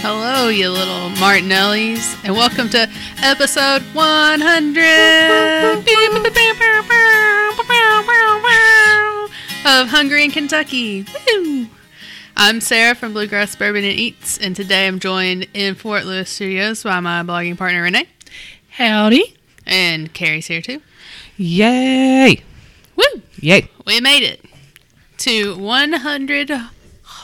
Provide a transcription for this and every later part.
Hello, you little Martinellis, and welcome to episode 100 of Hungry in Kentucky. Woo! I'm Sarah from Bluegrass Bourbon and Eats, and today I'm joined in Fort Lewis Studios by my blogging partner Renee, Howdy. and Carrie's here too. Yay! Woo! Yay! We made it to 100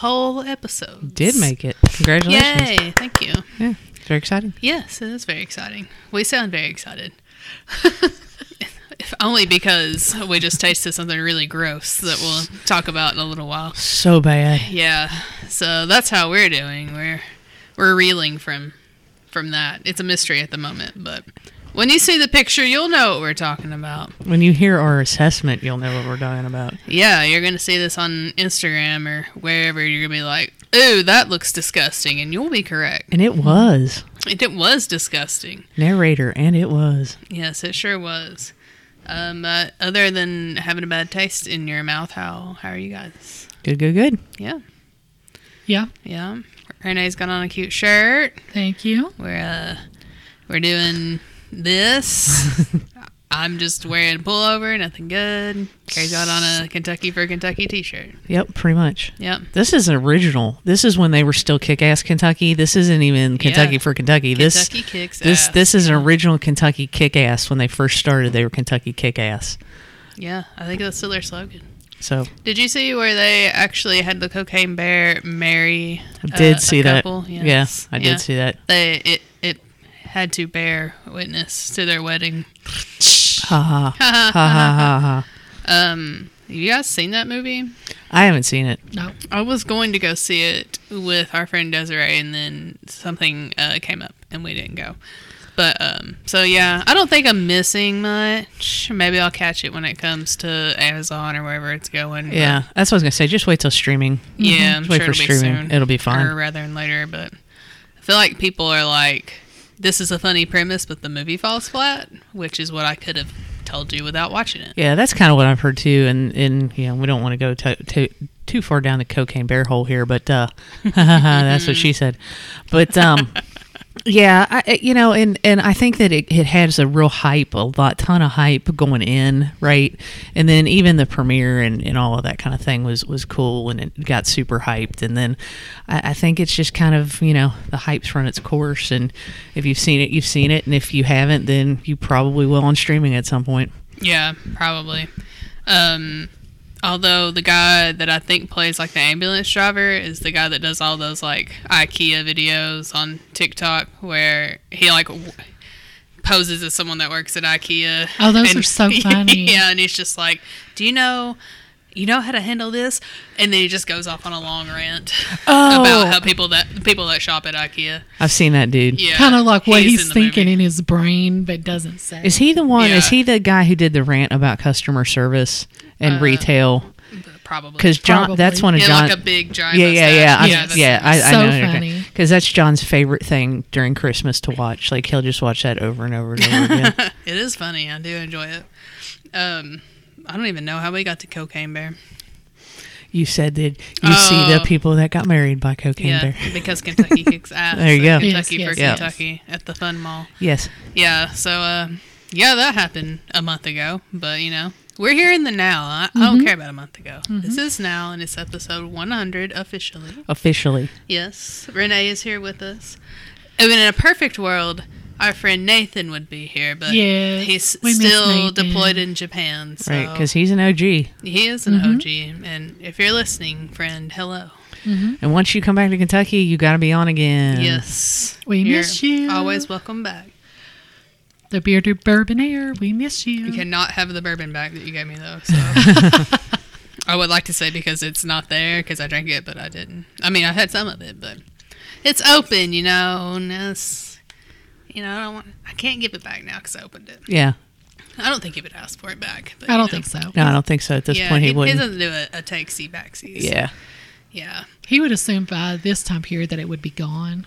whole episode. Did make it. Congratulations. Yay! Thank you. Yeah, it's very exciting. Yes, it is very exciting. We sound very excited. if only because we just tasted something really gross that we'll talk about in a little while. So bad. Yeah. So that's how we're doing. We're we're reeling from from that. It's a mystery at the moment, but when you see the picture, you'll know what we're talking about. When you hear our assessment, you'll know what we're talking about. Yeah, you're gonna see this on Instagram or wherever. You're gonna be like, "Ooh, that looks disgusting," and you'll be correct. And it was. It, it was disgusting. Narrator, and it was. Yes, it sure was. Um, but other than having a bad taste in your mouth, how how are you guys? Good, good, good. Yeah, Yeah, yeah. Renee's got on a cute shirt. thank you. We're uh, we're doing this. I'm just wearing a pullover, nothing good. Carrie's got on a Kentucky for Kentucky t-shirt. Yep, pretty much. Yep. This is original. This is when they were still kick-ass Kentucky. This isn't even Kentucky Yeah. for Kentucky. This Kentucky kicks this ass. this is an original Kentucky kick-ass. When they first started, they were Kentucky kick-ass. Yeah, I think that's still their slogan. So Did you see where they actually had the cocaine bear marry? I did uh, see that. couple? Yeah, Yes. I did see that. They it it had to bear witness to their wedding. Ha ha ha ha ha ha. Um, you guys seen that movie? I haven't seen it. No, I was going to go see it with our friend Desiree, and then something uh, came up, and we didn't go. But um, so yeah, I don't think I'm missing much. Maybe I'll catch it when it comes to Amazon or wherever it's going. but- Yeah, that's what I was gonna say. Just wait till streaming. yeah, I'm Just wait sure for it'll be streaming. soon. It'll be fine. rather than later. But I feel like people are like, "This is a funny premise, but the movie falls flat," which is what I could have told you without watching it. Yeah, that's kind of what I've heard too. And and you know, we don't want to go to, to, too far down the cocaine bear hole here, but uh, that's what she said. But um, yeah, I, you know, and and I think that it, it has a real hype, a lot, ton of hype going in, right? And then even the premiere and, and all of that kind of thing was was cool, and it got super hyped. And then I, I think it's just kind of you know the hype's run its course, and if you've seen it, you've seen it, and if you haven't, then you probably will on streaming at some point. Yeah, probably. Um, although the guy that I think plays like the ambulance driver is the guy that does all those like IKEA videos on TikTok where he like w- poses as someone that works at IKEA. Oh, those are so funny. yeah, and he's just like, "Do you know?" You know how to handle this, and then he just goes off on a long rant Oh. about how people that people that shop at IKEA, I've seen that dude. yeah, kind of like what he's, in thinking movie. in his brain, but doesn't say. Is he the one? Is he the guy who did the rant about customer service and Uh, retail? probably Because John, Probably. that's one of yeah, John. like a big giant. yeah, yeah, yeah, I, mustache. Yes. yeah. I, I know. funny. Because that's John's favorite thing during Christmas to watch. Like he'll just watch that over and over and over again. it is funny. I do enjoy it. Um, I don't even know how we got to Cocaine Bear. you said that you see the Oh. people that got married by Cocaine yeah, Bear. because Kentucky kicks ass. There you at go. Kentucky Yes, for yes, yes. Kentucky at the Fun Mall. Yes. Yeah. So, uh, yeah, that happened a month ago. But you know, we're here in the now. I, I don't care about a month ago. This is now, and it's episode 100 officially. Officially. Yes, Renee is here with us. I mean, in a perfect world, our friend Nathan would be here, but Yes, he's still deployed in Japan. So Right. Because he's an OG. he is an OG, mm-hmm. and if you're listening, friend, hello. Mm-hmm. And once you come back to Kentucky, you got to be on again. Yes, We You're miss you. Always welcome back. the bearded bourbon air, We miss you. You cannot have the bourbon back that you gave me though. So I would like to say because it's not there because I drank it, but I didn't. I mean, I had some of it, but it's open, you know. And it's, you know, I don't want. I can't give it back now because I opened it. Yeah. I don't think he would ask for it back. But, I don't know. think so. No, I don't think so. At this yeah, point, he, he, wouldn't. He doesn't do a, a takesy backsies. yeah. yeah. He would assume by this time period that it would be gone.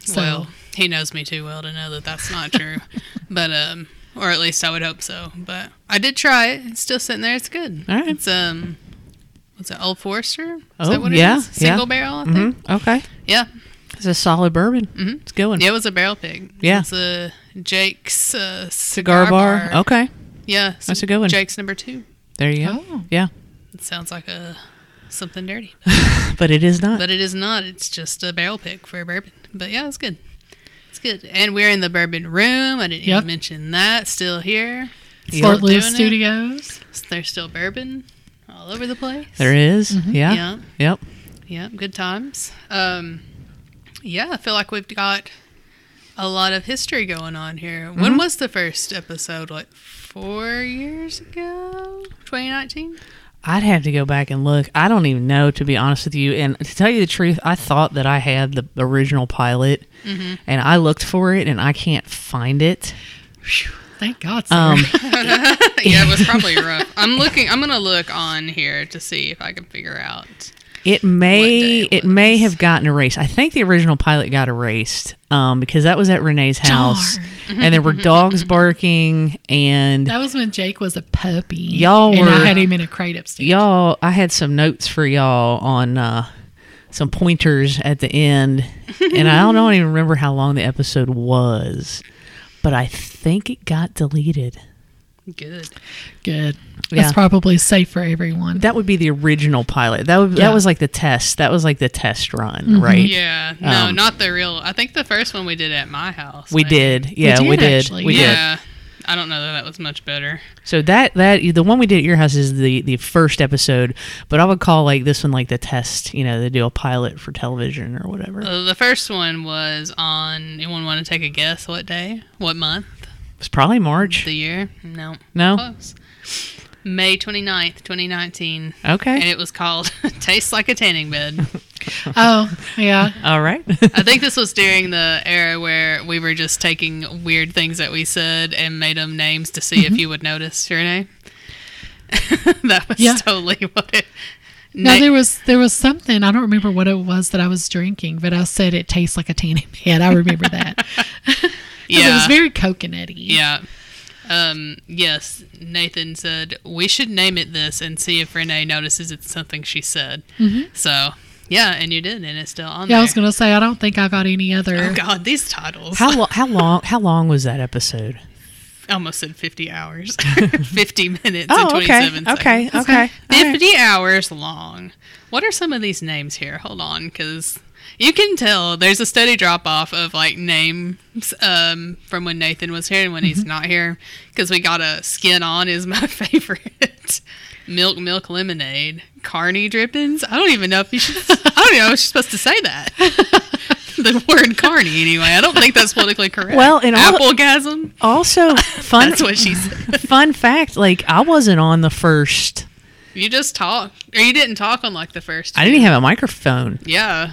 So well, he knows me too well to know that that's not true. but um, or at least I would hope so. But I did try it. It's still sitting there. It's good. All right. It's um, what's it? Old Forester? Is Oh, that what yeah, it is? yeah. Single barrel, I think. hmm Okay. Yeah. It's a solid bourbon. Mhm. It's going. It was a barrel pick. Yeah. It's a Jake's uh, Cigar, bar. Okay. Yeah. That's a good one. Jake's number two. There you go. Oh. Yeah. It sounds like a something dirty. But it is not. But it is not. It's just a barrel pick for a bourbon. But yeah, it's good. It's good. And we're in the bourbon room. I didn't Yep. even mention that. Still here. Fort doing Lewis it. Studios. There's still bourbon all over the place. there is. Yeah. Yeah. Yep. Yeah. Good times. Um, yeah, I feel like we've got a lot of history going on here. When Mm-hmm. was the first episode? Like four years ago? 2019? I'd have to go back and look. I don't even know, to be honest with you. And to tell you the truth, I thought that I had the original pilot, Mm-hmm. and I looked for it, and I can't find it. Thank God. Um, yeah, it was probably rough. I'm looking. I'm gonna look on here to see if I can figure out. It may it, it may have gotten erased. I think the original pilot got erased um, because that was at Renee's house, Darn. and there were dogs barking, and that was when Jake was a puppy. Y'all and were- I had him in a crate upstairs. y'all. I had some notes for y'all on uh, some pointers at the end, and I don't, don't even remember how long the episode was, but I think it got deleted. Good. Good. Yeah. That's probably safe for everyone. That would be the original pilot. That would, Yeah. that was like the test. That was like the test run, Mm-hmm. right? Yeah. No, Um, not the real. I think the first one we did at my house. We I did. Yeah, we did, did. actually, We did. yeah. I don't know that that was much better. So that that the one we did at your house is the the first episode, but I would call like this one like the test. You know, they do a pilot for television or whatever. Uh, the first one was on. Anyone want to take a guess? What day? What month? It's probably March. The year? No. No. Close. May 29th, 2019. Okay. And it was called Tastes Like a Tanning Bed. oh, yeah. All right. I think this was during the era where we were just taking weird things that we said and made them names to see if mm-hmm. you would notice your name. that was Yeah. totally what it. No, there was there was something I don't remember what it was that I was drinking, but I said it tastes like a tanning bed. I remember that. 'Cause it yeah, was very coconutty. yeah. Um, yes, Nathan said we should name it this and see if Renee notices it's something she said. So yeah, and you did, and it's still on Yeah, there. I was gonna say I don't think I got any other. Oh God, these titles! how lo- how long how long was that episode? Almost said fifty hours, fifty minutes and Oh, twenty okay. seven Okay. Okay. All right. 50 hours long. What are some of these names here? Hold on, because you can tell there's a steady drop off of like names um, from when Nathan was here and when Mm-hmm. he's not here. Because we got a skin on is my favorite. Milk, milk, lemonade, carney drippings. I don't even know if you should. I don't even know if you're supposed to say that. the word carney, anyway. I don't think that's politically correct. Well, and all- applegasm. Also, fun That's what she said. fun fact. Like I wasn't on the first. You just talked, or you didn't talk on like the first. I didn't even have a microphone. Yeah.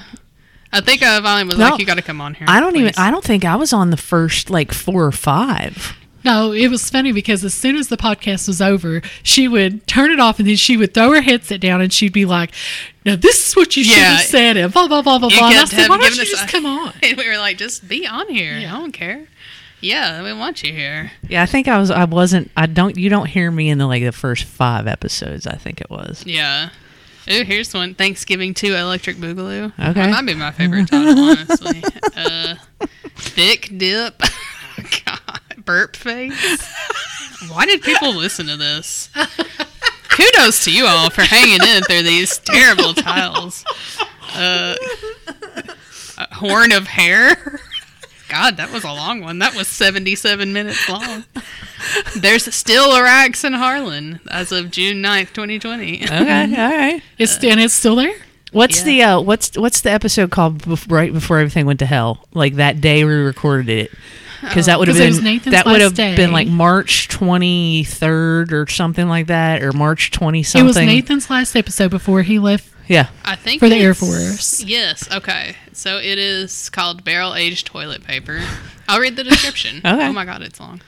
I think I was No. like, you got to come on here. I don't even. I don't think I was on the first like four or five. No, it was funny because as soon as the podcast was over, she would turn it off and then she would throw her headset down and she'd be like, "Now this is what you should Yeah. have said," and blah blah blah blah blah. And I said, "Why don't you just a- come on?" And we were like, just be on here. Yeah. I don't care. Yeah, we want you here. Yeah, I think I was. I wasn't. I don't. You don't hear me in the like the first five episodes. I think it was. Yeah. Ooh, here's one. Thanksgiving 2 Electric Boogaloo. Okay. That might be my favorite title, honestly. uh, thick Dip. God. Burp Face. Why did people listen to this? Kudos to you all for hanging in through these terrible titles. Uh, horn of hair. God, that was a long one. That was 77 minutes long. There's still a Arax in Harlan as of June 9th, 2020. Okay. All right. It's and it's still there. What's Yeah. the uh, what's what's the episode called bef- right before everything went to hell? Like that day we recorded it, because that would have 'Cause it was been that would have been like March twenty third or something like that, or March twenty something. It was Nathan's last episode before he left. Yeah. I think For the Air Force. Yes. Okay. So it is called barrel aged toilet paper. I'll read the description. Okay. Oh my god, it's long.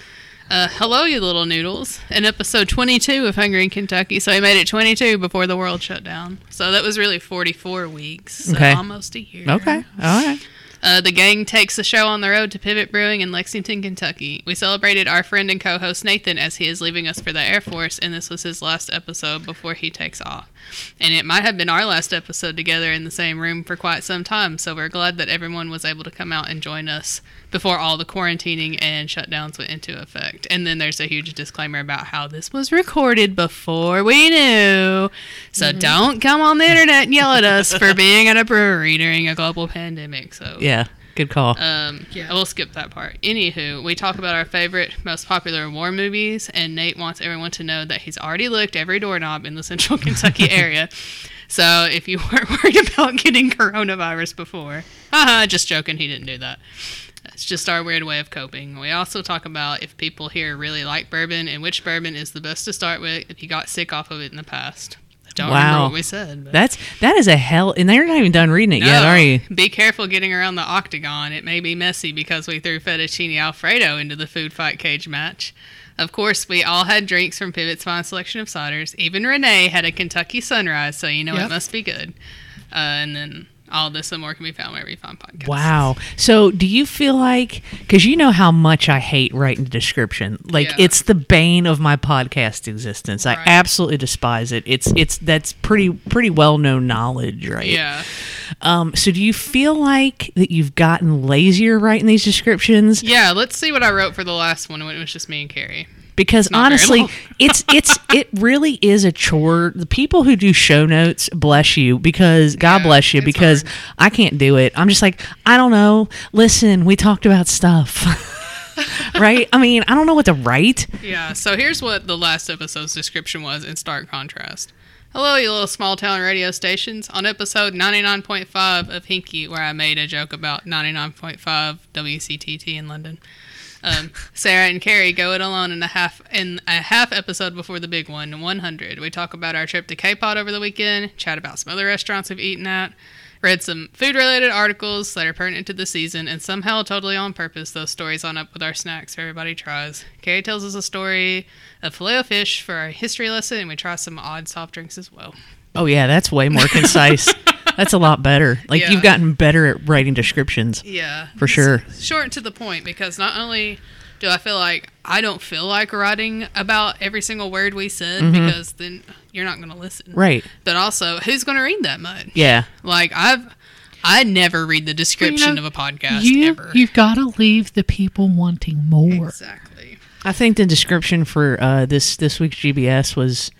Uh, hello, you little noodles. In episode 22 of Hungry in Kentucky. So he made it 22 before the world shut down. So that was really 44 weeks. So Okay. almost a year. Okay. All right. Uh, the gang takes the show on the road to Pivot Brewing in Lexington, Kentucky. We celebrated our friend and co host Nathan as he is leaving us for the Air Force, and this was his last episode before he takes off. And it might have been our last episode together in the same room for quite some time, so we're glad that everyone was able to come out and join us before all the quarantining and shutdowns went into effect. And then there's a huge disclaimer about how this was recorded before we knew. So don't come on the internet and yell at us for being at a brewery during a global pandemic. So Yeah, good call. um, yeah, we'll skip that part. Anywho, we talk about our favorite, most popular war movies, and Nate wants everyone to know that he's already licked every doorknob in the central Kentucky area. So if you weren't worried about getting coronavirus before, haha, just joking, he didn't do that. It's just our weird way of coping. We also talk about if people here really like bourbon and which bourbon is the best to start with if you got sick off of it in the past. Don't remember Wow. what we said. But. That's that is a hell, and they're not even done reading it yet, are you? Be careful getting around the octagon. It may be messy because we threw fettuccine alfredo into the food fight cage match. Of course, we all had drinks from Pivot's fine selection of ciders. Even Renee had a Kentucky Sunrise, so you know Yep. it must be good. Uh, and then all this and more can be found wherever you find podcasts. Wow. So, do you feel like because you know how much I hate writing the description, like Yeah. it's the bane of my podcast existence. I absolutely despise it. It's it's that's pretty pretty well known knowledge, right? Yeah. Um. So, do you feel like that you've gotten lazier writing these descriptions? Yeah, let's see what I wrote for the last one when it was just me and Carrie. Because honestly it's it's it really is a chore. The people who do show notes bless you because god Yeah, bless you because hard. i can't do it. I'm just like i don't know. Listen we talked about stuff. Right? I mean i don't know what to write. Yeah, so here's what the last episode's description was in stark contrast. Hello, you little small town radio stations. On episode 99.5 of Hinky, where I made a joke about 99.5 WCTT in London, um, Sarah and Carrie go it alone in a half in a half episode before the big one, 100. We talk about our trip to K-Pot over the weekend, chat about some other restaurants we've eaten at, read some food-related articles that are pertinent to the season, and somehow, totally on purpose, those stories on up with our snacks so everybody tries. Carrie tells us a story of filet fish for our history lesson, and we try some odd soft drinks as well. oh yeah that's way more concise that's a lot better like Yeah. you've gotten better at writing descriptions Yeah, For sure. It's Short and to the point because not only do I feel like I don't feel like writing about every single word we said because then you're not going to listen, Mm-hmm. right But also, who's going to read that much? yeah Like I've, I never read the description know, of a podcast you ever. you've got to leave the people wanting more. exactly. i think the description for uh, this this week's gbs was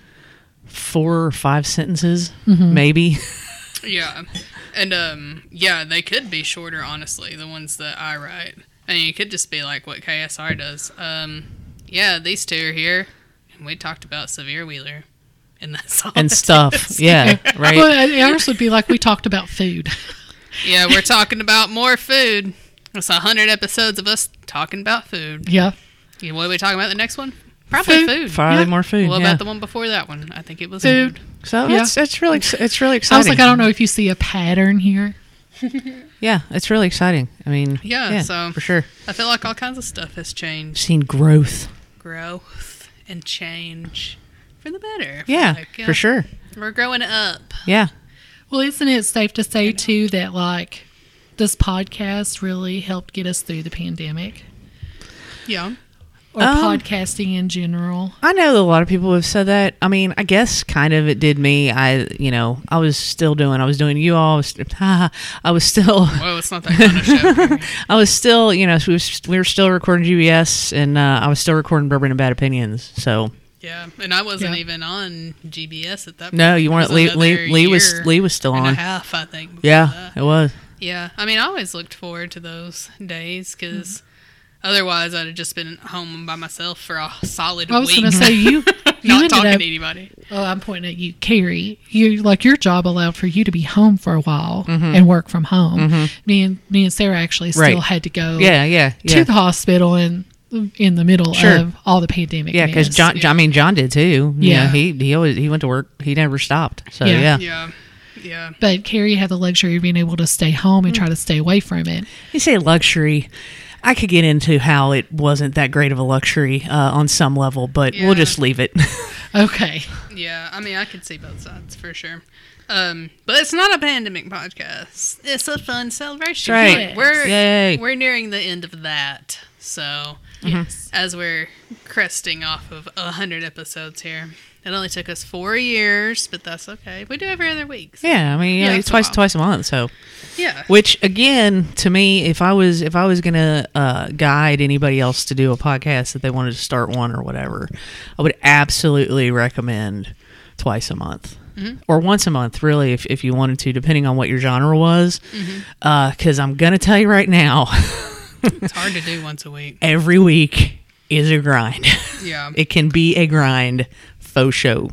four or five sentences maybe Yeah, and um, yeah, they could be shorter. Honestly, the ones that I write, I mean, it could just be like what KSR does. Um, yeah, these two are here, and we talked about Sahvir Wheeler, and that's all. and it stuff is. yeah right Well, it ours would be like we talked about food. yeah, we're talking about more food. It's a hundred episodes of us talking about food. Yeah. Yeah, what are we talking about the next one? Probably Food. food. Probably Yeah. more food. What yeah. about the one before that one? I think it was Food. So Yeah. it's it's really it's really exciting. I was like, I don't know if you see a pattern here. Yeah, it's really exciting. I mean, Yeah, so- for sure, I feel like all kinds of stuff has changed. seen growth. growth and change for the better. I feel Yeah, for sure. We're growing up. Yeah, Well, isn't it safe to say too that like this podcast really helped get us through the pandemic Yeah. Or Um, podcasting in general? I know that a lot of people have said that. I mean, I guess kind of it did me. I, you know, I was still doing. I was doing you all. I was, I was still. Whoa, it's not that kind of show. I was still, you know, we was, we were still recording GBS, and uh, I was still recording Bourbon and Bad Opinions. So yeah, and I wasn't Yeah. even on GBS at that point. no, you weren't. was Lee, another Lee, Lee was Lee was still and a on. half, I think. Yeah, that. it was. Yeah. I mean, I always looked forward to those days because otherwise I'd have just been home by myself for a solid I was going to say you. You not talking up. to anybody. Oh, I'm pointing at you, Carrie. You like your job allowed for you to be home for a while Mm-hmm. and work from home. Me and me and Sarah actually still Right. had to go Yeah, yeah, to the hospital and in the middle Sure. of all the pandemic. Yeah, because mess. John, John, I mean, John did too. Yeah, Yeah. he he always he went to work. He never stopped. So Yeah. yeah, Yeah. Yeah. But Carrie had the luxury of being able to stay home and try to stay away from it. you say luxury. I could get into how it wasn't that great of a luxury uh, on some level, but Yeah. we'll just leave it. Okay. Yeah, I mean, I could see both sides for sure. Um, but it's not a pandemic podcast. It's a fun celebration. Right. Like, We're Yay. we're nearing the end of that. So Yes. as we're cresting off of a hundred episodes here, it only took us four years, but that's okay. We do every other week. so- yeah, I mean, yeah, it's a twice twice a month. So, yeah. which again, to me, if I was if I was gonna uh, guide anybody else to do a podcast that they wanted to start one or whatever, I would absolutely recommend twice a month. Mm-hmm. Or once a month, really, if, if you wanted to, depending on what your genre was. Mm-hmm. Because I'm going to tell you right now, It's hard to do once a week. every week is a grind. Yeah. it can be a grind, faux show.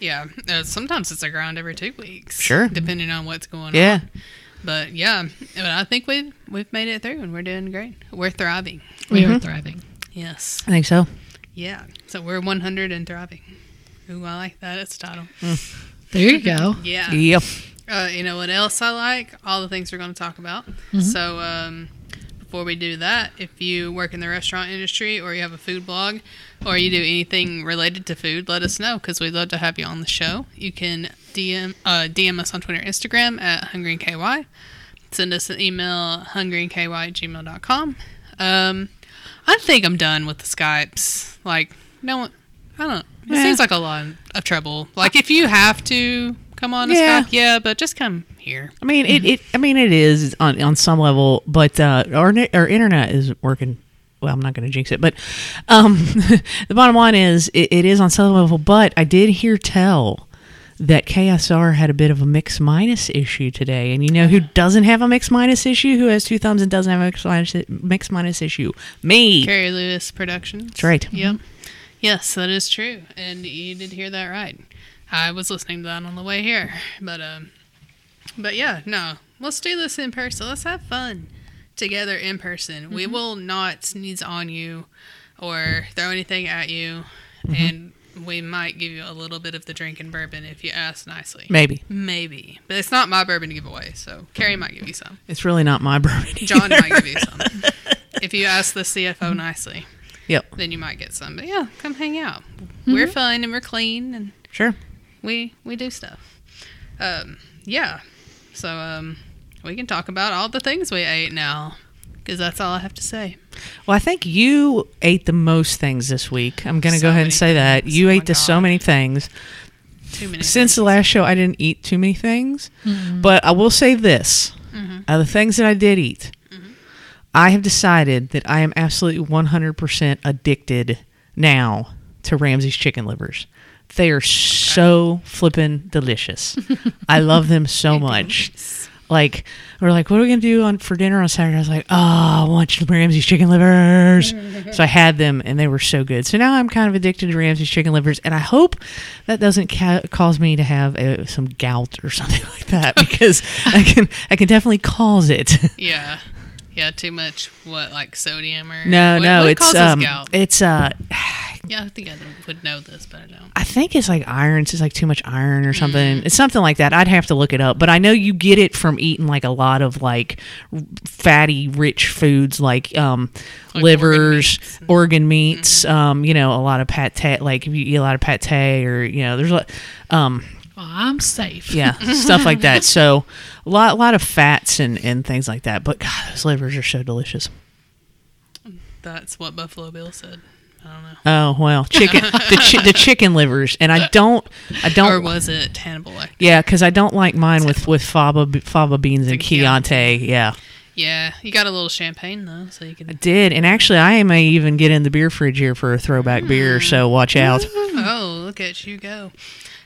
Yeah. Uh, sometimes it's a grind every two weeks. Sure. Depending on what's going Yeah. on. Yeah, but yeah, but I think we've we've made it through and we're doing great. We're thriving. We Mm-hmm. are thriving. Yes. I think so. Yeah. So we're 100 and thriving. Ooh, I like that. It's a title. There you go. Yeah. Yep. Uh, you know what else I like? All the things we're going to talk about. So, um, before we do that, if you work in the restaurant industry or you have a food blog or you do anything related to food, let us know because we'd love to have you on the show. You can DM uh, DM us on Twitter, Instagram at hungryinky. Send us an email hungryinky at gmail.com. Um, I think I'm done with the Skypes. Like, no one, I don't. It Yeah. seems like a lot of trouble. Like, if you have to come on a Yeah. Skype, yeah, but just come here. I mean, it, it. I mean, it is on on some level, but uh, our our internet is working. Well, I'm not going to jinx it, but um, the bottom line is it, it is on some level. But I did hear tell that KSR had a bit of a mix minus issue today, and you know who doesn't have a mix minus issue? Who has two thumbs and doesn't have a mix minus, mix minus issue? Me. Carrie Lewis Productions. That's right. Yep. Yes, that is true, and you did hear that right. I was listening to that on the way here, but um, but yeah, no, let's do this in person. Let's have fun together in person. We will not sneeze on you or throw anything at you, and we might give you a little bit of the drinking bourbon if you ask nicely. Maybe Maybe, but it's not my bourbon to give away, so Carrie might give you some. it's really not my bourbon. John either. might give you some. If you ask the CFO nicely, Yep. then you might get some. But yeah, come hang out. We're fun and we're clean and Sure. we we do stuff. Um, yeah. So um, we can talk about all the things we ate now, because that's all I have to say. Well, I think you ate the most things this week. I'm going to So go ahead and say that. You Oh ate the so many things. Too many. Since the last show, I didn't eat too many things. But I will say this Mhm. of the things that I did eat, I have decided that I am absolutely 100% addicted now to Ramsey's chicken livers. They are so flippin' delicious. I love them so much. Like we're like, what are we gonna do on for dinner on Saturday? I was like, oh, I want Ramsey's chicken livers. so I had them, and they were so good. So now I'm kind of addicted to Ramsey's chicken livers, and I hope that doesn't ca- cause me to have uh, some gout or something like that because I can I can definitely cause it. Yeah. Yeah, too much what like sodium or no, what, no, what it's um, it's uh, yeah, I think I would know this, but I don't. I think it's like iron. It's like too much iron or something. Mm. It's something like that. I'd have to look it up, but I know you get it from eating like a lot of like fatty, rich foods like um, Like organ livers, meats. organ meats. Um, you know, a lot of pate. Like if you eat a lot of pate, or you know, there's a lot. Um, Well, I'm safe. yeah, stuff like that. So a lot, a lot of fats and and things like that. But God, those livers are so delicious. That's what Buffalo Bill said. I don't know. Oh well, chicken the chi- the chicken livers, and I don't I don't Or was it Hannibal Lecter? Yeah, because I don't like mine with with fava fava beans and Chianti. Chianti. Yeah, Yeah, you got a little champagne though, so you can. I did, and actually, I may even get in the beer fridge here for a throwback beer. So hmm. watch out. Oh, look at you go!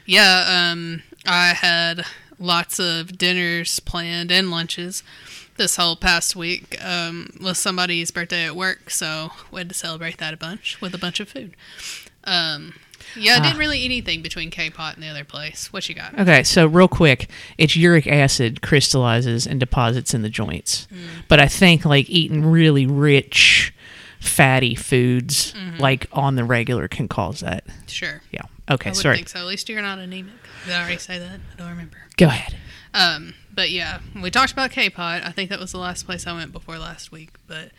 Yeah, um, I had lots of dinners planned and lunches this whole past week um, with somebody's birthday at work, so we had to celebrate that a bunch with a bunch of food. Um, yeah, I didn't really eat anything between K-Pot and the other place. What you got? Okay, so real quick, it's uric acid crystallizes and deposits in the joints, Mm. but I think like eating really rich fatty foods Mm-hmm. like on the regular can cause that. Sure. Yeah. Okay. I would sorry. think so. At least you're not anemic. Did I already say that? I don't remember. Go ahead. Um, but yeah, we talked about K-Pot. I think that was the last place I went before last week. But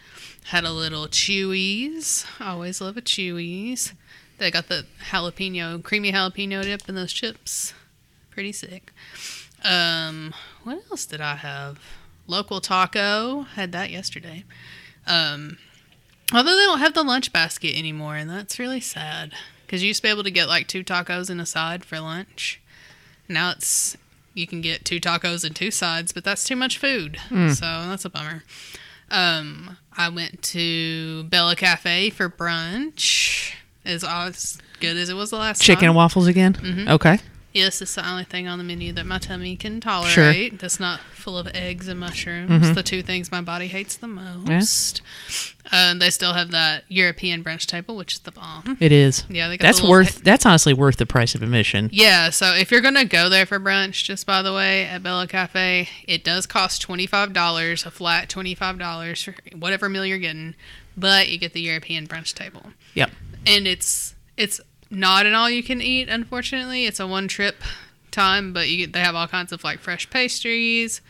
had a little Chuy's. Always love a Chuy's. They got the jalapeno, creamy jalapeno dip in those chips. Pretty sick. Um, what else did I have? Local taco. Had that yesterday. Um, although they don't have the lunch basket anymore, and that's really sad. Because you used to be able to get like two tacos and a side for lunch. Now it's you can get two tacos and two sides, but that's too much food. So that's a bummer. Um, I went to Bella Cafe for brunch. As as good as it was the last Chicken time. and waffles again. Mm-hmm. Okay. Yes, it's the only thing on the menu that my tummy can tolerate. That's not full of eggs and mushrooms. Mm-hmm. The two things my body hates the most. Uh, they still have that European brunch table, which is the bomb. It is. Yeah, they got That's worth. That's honestly worth the price of admission. Yeah, so if you're gonna go there for brunch, just by the way, at Bella Cafe, it does cost twenty five dollars, a flat twenty five dollars for whatever meal you're getting, but you get the European brunch table, Yep. and it's it's not an all you can eat. Unfortunately, it's a one trip time, but you get, they have all kinds of like fresh pastries,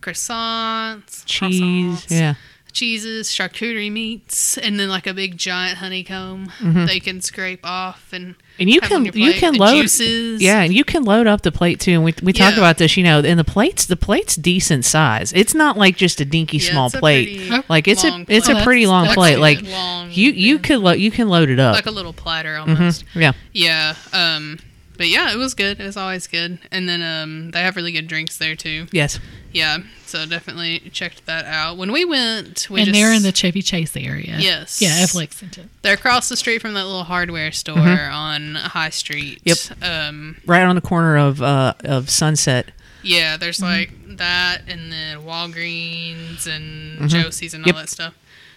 croissants, Cheese. croissants, Yeah. Cheeses, charcuterie meats, and then like a big giant honeycomb they can scrape off and And you can your you can load juices. yeah, and you can load up the plate too. And we we talked about this, you know, and the plates the plate's decent size. It's not like just a dinky Yeah, small plate. Like it's a long it's a pretty Oh, long plate. Like long, you you yeah. could lo- you can load it up. like a little platter almost. yeah. Yeah. Um. But yeah, it was good. It was always good. And then um, they have really good drinks there too. Yes. Yeah. So definitely checked that out. When we went, we and just, they're in the Chevy Chase area. Yes. Yeah, of Lexington. they're across the street from that little hardware store on High Street. Mm-hmm. Yep. Um. Right on the corner of uh of Sunset. Yeah. There's Mm-hmm. like that, and then Walgreens and Josie's and all Yep. that stuff.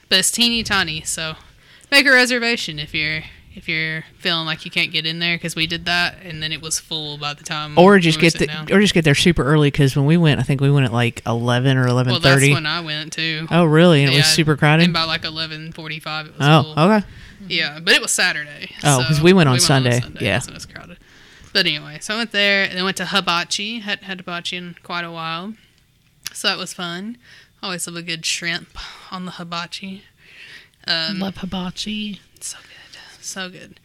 But it's teeny tiny, so make a reservation if you're if you're feeling like you can't get in there because we did that and then it was full by the time Or we just were get sitting the, down. or just get there super early because when we went, I think we went at like eleven or 11.30 well that's when I went too. oh, really? And it was super crowded. And by like eleven forty five it was Oh, full. okay. Yeah, but it was Saturday. Oh, 'cause we went on Sunday. Yeah. so it was crowded. But anyway, so I went there and then went to Hibachi. Had had hibachi in quite a while, so that was fun. Always love a good shrimp on the hibachi. Um, Love hibachi. So good.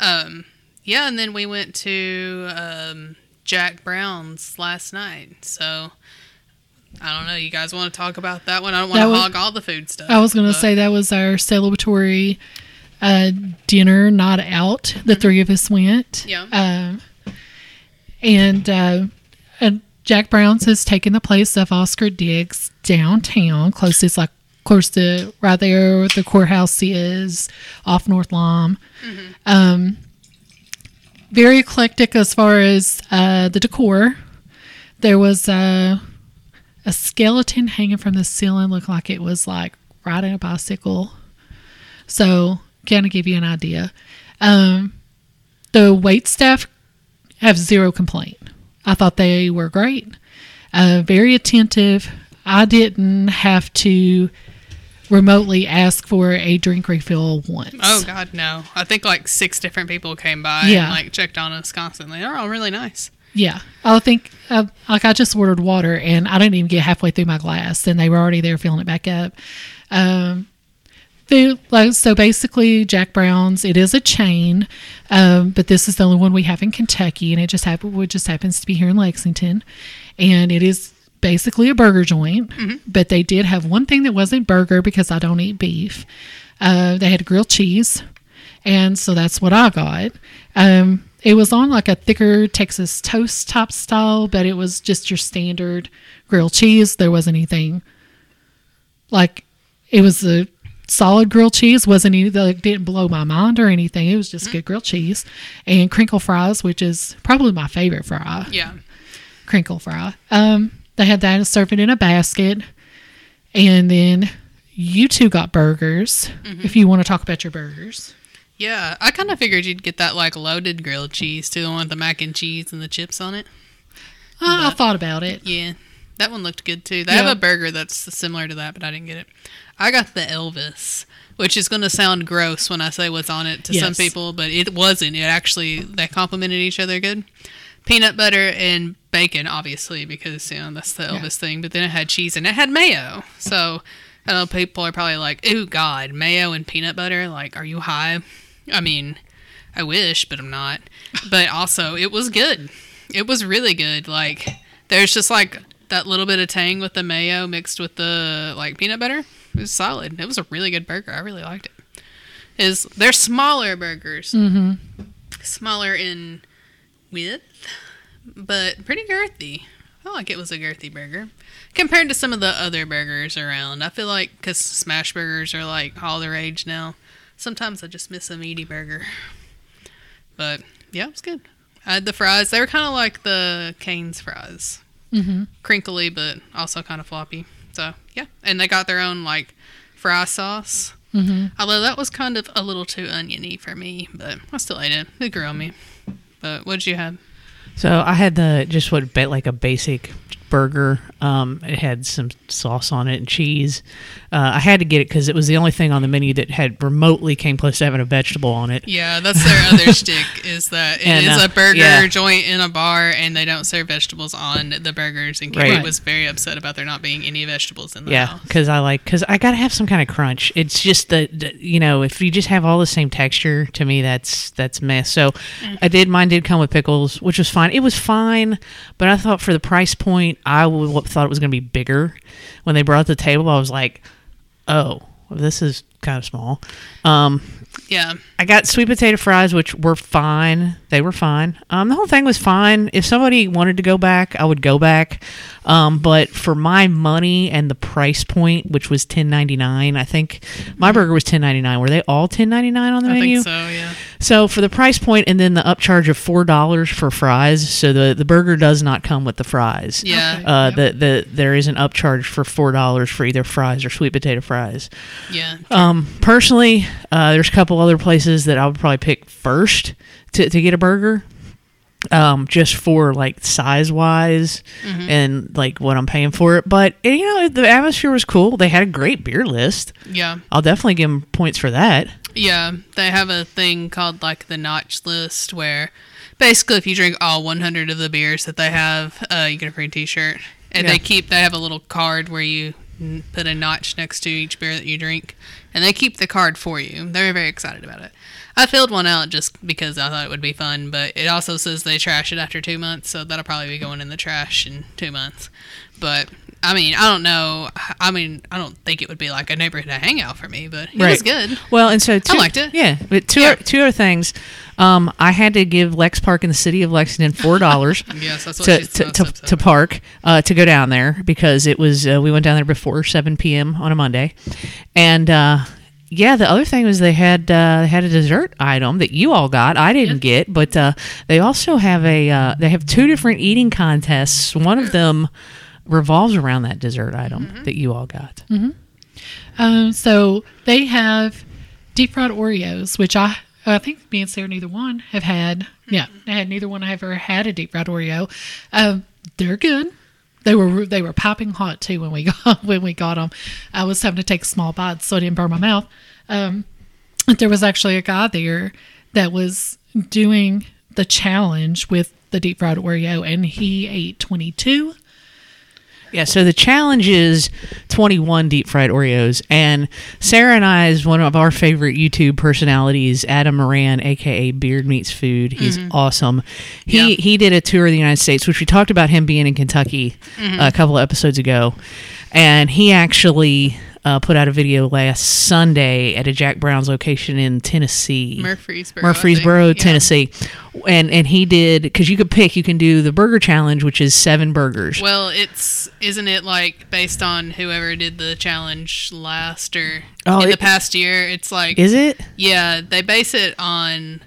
Um, yeah, and then we went to um, Jack Brown's last night. So I don't know. You guys want to talk about that one? I don't want That to was- hog all the food stuff. I was going to say that was our celebratory uh, dinner, not out. The three of us went. Yeah. Um, and, uh, and Jack Brown's has taken the place of Oscar Diggs downtown, closest, like, close to right there where the courthouse is, off North Lime. Um, very eclectic as far as uh, the decor. There was uh, a skeleton hanging from the ceiling, looked like it was like riding a bicycle. So, kind of give you an idea. Um, the wait staff have zero complaint. I thought they were great, uh, very attentive. I didn't have to remotely ask for a drink refill once. Oh God, no! I think like six different people came by Yeah. and like checked on us constantly. They're all really nice. Yeah, I think uh, like I just ordered water and I didn't even get halfway through my glass, and they were already there filling it back up. Um, like so basically Jack Brown's. It is a chain, um, but this is the only one we have in Kentucky, and it just happen it just happens to be here in Lexington, and it is basically a burger joint. But they did have one thing that wasn't burger because I don't eat beef. Uh, they had grilled cheese, and so that's what I got. Um, it was on like a thicker Texas toast type style, but it was just your standard grilled cheese. There wasn't anything like it was a solid grilled cheese. wasn't any like didn't blow my mind or anything. It was just good grilled cheese and crinkle fries, which is probably my favorite fry Yeah, crinkle fry. Um, they had that and served it in a basket. And then you two got burgers. If you want to talk about your burgers, yeah. I kind of figured you'd get that like loaded grilled cheese too, the one with the mac and cheese and the chips on it. Uh, I thought about it. Yeah, that one looked good too. They Yeah. have a burger that's similar to that, but I didn't get it. I got the Elvis, which is going to sound gross when I say what's on it to some people, but it wasn't. It actually they complemented each other good. Peanut butter and bacon, obviously, because you know that's the Elvis thing. But then it had cheese and it had mayo. So I know people are probably like, "Ooh, God, mayo and peanut butter! Like, are you high?" I mean, I wish, but I'm not. But also, it was good. It was really good. Like, there's just like that little bit of tang with the mayo mixed with the like peanut butter. It was solid. It was a really good burger. I really liked it. Is they're smaller burgers, mm-hmm. smaller in width, but pretty girthy. I like it was a girthy burger compared to some of the other burgers around. I feel like because smash burgers are like all the rage now. Sometimes I just miss a meaty burger. But yeah, it was good. I had the fries. They were kind of like the Cane's fries, Mm-hmm. crinkly but also kind of floppy. So yeah, and they got their own like fry sauce. Mm-hmm. Although that was kind of a little too oniony for me, but I still ate it. It grew on me. But what did you have? So I had the just what like a basic burger. Um, it had some sauce on it and cheese. Uh, I had to get it because it was the only thing on the menu that had remotely came close to having a vegetable on it. Yeah, that's their other shtick is that it is And, uh, a burger yeah. joint in a bar and they don't serve vegetables on the burgers. And Carrie Right. was very upset about there not being any vegetables in the Yeah, because I like because I gotta have some kind of crunch. It's just the, the- you know if you just have all the same texture to me that's that's mess. So I did mine did come with pickles, which was fine. It was fine, but I thought for the price point, I would, thought it was gonna be bigger. When they brought the table, I was like, oh, this is kind of small. Um, Yeah. I got sweet potato fries, which were fine. They were fine. Um, the whole thing was fine. If somebody wanted to go back, I would go back. Um, but for my money and the price point, which was ten ninety nine, I think my burger was ten ninety nine. Were they all ten ninety nine on the I menu? think so, yeah. So for the price point and then the upcharge of four dollars for fries, so the the burger does not come with the fries. Yeah. Okay. Uh, Yep. the, the there is an upcharge for four dollars for either fries or sweet potato fries. Yeah. Um, personally, uh, there's a couple other places that I would probably pick first to, to get a burger. Um, just for like size wise and like what I'm paying for it. But and, you know, the atmosphere was cool. They had a great beer list. Yeah. I'll definitely give them points for that. Yeah, they have a thing called like the notch list where basically if you drink all 100 of the beers that they have, uh, you get a free T-shirt. And Yeah. they keep they have a little card where you put a notch next to each beer that you drink, and they keep the card for you. They're very excited about it. I filled one out just because I thought it would be fun, but it also says they trash it after two months, so that'll probably be going in the trash in two months. But I mean, I don't know. I mean, I don't think it would be like a neighborhood hangout for me, but it was good. Well, and so two, liked it. Yeah, but two Yeah. two other things. Um, I had to give Lex Park in the city of Lexington four dollars. Yes, that's what to to, to, to park uh, to go down there because it was uh, we went down there before 7 p.m. on a Monday, and uh, yeah, the other thing was they had uh, they had a dessert item that you all got. I didn't get, but uh, they also have a uh, they have two different eating contests. One of them revolves around that dessert item Mm-hmm. that you all got. Um, so they have deep fried Oreos, which I I think me and Sarah neither one have had. Yeah, I had neither one I have ever had a deep fried Oreo. Um, they're good. They were they were piping hot too when we got when we got them. I was having to take small bites so I didn't burn my mouth. Um, there was actually a guy there that was doing the challenge with the deep fried Oreo, and he ate twenty two. Yeah, so the challenge is 21 deep fried Oreos. And Sarah and I is one of our favorite YouTube personalities, Adam Moran, aka Beard Meets Food. He's mm-hmm. awesome. He Yeah. he did a tour of the United States, which we talked about him being in Kentucky mm-hmm. a couple of episodes ago. And he actually uh, put out a video last Sunday at a Jack Brown's location in Tennessee. Murfreesboro. Murfreesboro, think. Yeah. Tennessee. And and he did because you could pick. You can do the burger challenge, which is seven burgers. Well, it's isn't it like based on whoever did the challenge last or Oh, in it- the past year? It's like Is it? yeah, they base it on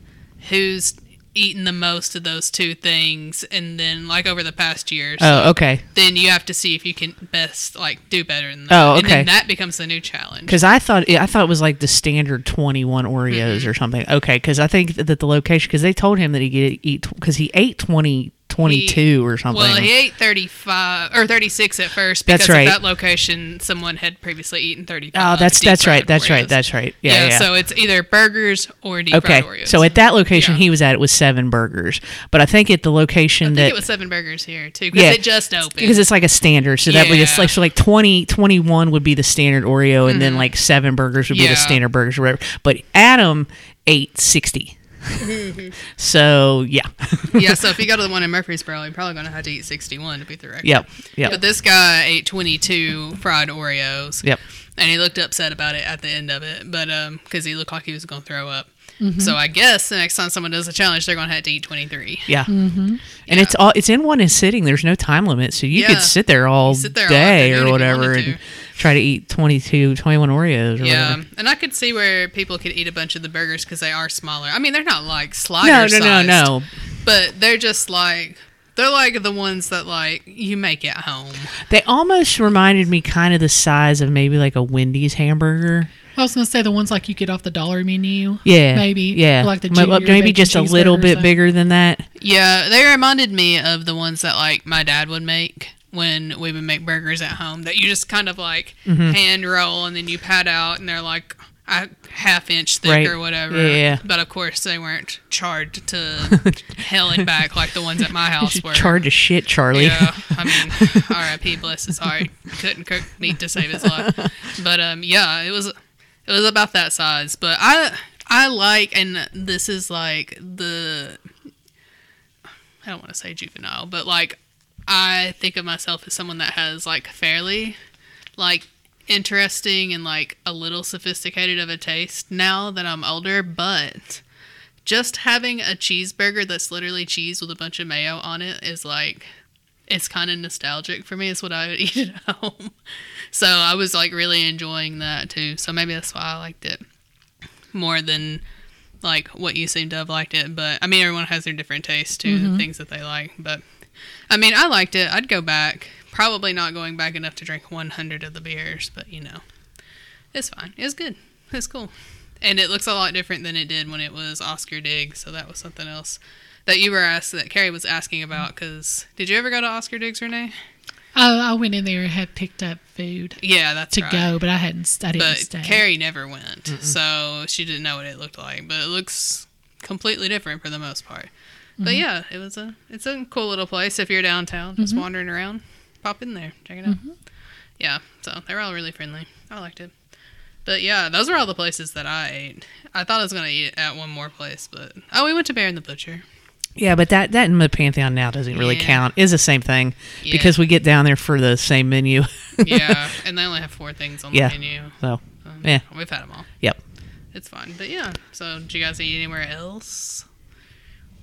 who's eaten the most of those two things, and then like over the past years. Oh, so Oh, okay. Then you have to see if you can best like do better than that. Oh, And okay. then that becomes the new challenge. Because I thought I thought it was like the standard twenty one Oreos or something. Okay, because I think that the location because they told him that he could eat because he ate 20, 22 or something. Well, he ate 35 or 36 at first That's right. at that location someone had previously eaten 35. oh, that's that's right. fried That's right. That's right. Yeah, yeah. so it's either burgers or deep okay. Oreos. So at that location Yeah. he was at, it was seven burgers. But I think at the I location think that it was seven burgers here too because Yeah. it just opened. because it's like a standard, so that would just like so like 20, 21 would be the standard Oreo, and then like seven burgers would be Mm-hmm. The standard burgers or whatever. But Adam ate 60 so yeah, yeah, so if you go to the one in Murfreesboro, you're probably going to have to eat 61 to beat the record. yep, yep, But this guy ate 22 fried Oreos. yep. and he looked upset about it at the end of it, but um, because he looked like he was going to throw up. Mm-hmm. So I guess the next time someone does a challenge, they're going to have to eat 23. Yeah. Mm-hmm. And it's all it's in one sitting. There's no time limit, so you Yeah. could sit there all sit there day afternoon if or whatever and to. try to eat 22, 21 Oreos or Yeah, whatever. and I could see where people could eat a bunch of the burgers because they are smaller. I mean, they're not like slider No, no, no, no. but they're just like they're like the ones that like you make at home. They almost reminded me kind of the size of maybe like a Wendy's hamburger. I was gonna say the ones like you get off the dollar menu. Yeah, maybe. Yeah, like the M- junior maybe bacon just a little bit something. bigger than that. Yeah, they reminded me of the ones that like my dad would make when we would make burgers at home. That you just kind of like Mm-hmm. hand roll and then you pat out, and they're like a half inch thick Right. or whatever. Yeah, yeah. But of course, they weren't charred to hell and back like the ones at my house were. Charge a shit, Charlie. Yeah, I mean, R.I.P. Bless his heart. Couldn't cook meat to save his life. But um, yeah, it was it was about that size. But I I like, and this is like the I don't want to say juvenile, but like I think of myself as someone that has like fairly like interesting and like a little sophisticated of a taste now that I'm older, but just having a cheeseburger that's literally cheese with a bunch of mayo on it is like it's kind of nostalgic for me. It's what I would eat at home. So I was like really enjoying that too. So maybe that's why I liked it more than like what you seem to have liked it. But I mean, everyone has their different tastes too, the mm-hmm. things that they like. But I mean, I liked it. I'd go back. Probably not going back enough to drink 100 of the beers, but you know, it's fine. It's good. It's cool. And it looks a lot different than it did when it was Oscar Dig. So that was something else that you were asked that Carrie was asking about. Because did you ever go to Oscar Diggs, Renee? I, I went in there and had picked up food Yeah, that's to right. go, but I hadn't. I didn't But stay. Carrie never went, so she didn't know what it looked like. But it looks completely different for the most part. But Mm-hmm. yeah, it was a it's a cool little place. If you're downtown, just Mm-hmm. wandering around, pop in there, check it out. Yeah, so they were all really friendly. I liked it. But yeah, those were all the places that I ate. I thought I was gonna eat at one more place, but oh, we went to Bear and the Butcher. Yeah, but that that in the Pantheon now doesn't really Yeah. count. Is the same thing Yeah. because we get down there for the same menu. Yeah, and they only have four things on Yeah. the menu. so Um, Yeah. we've had them all. Yep. It's fine. But yeah, so did you guys eat anywhere else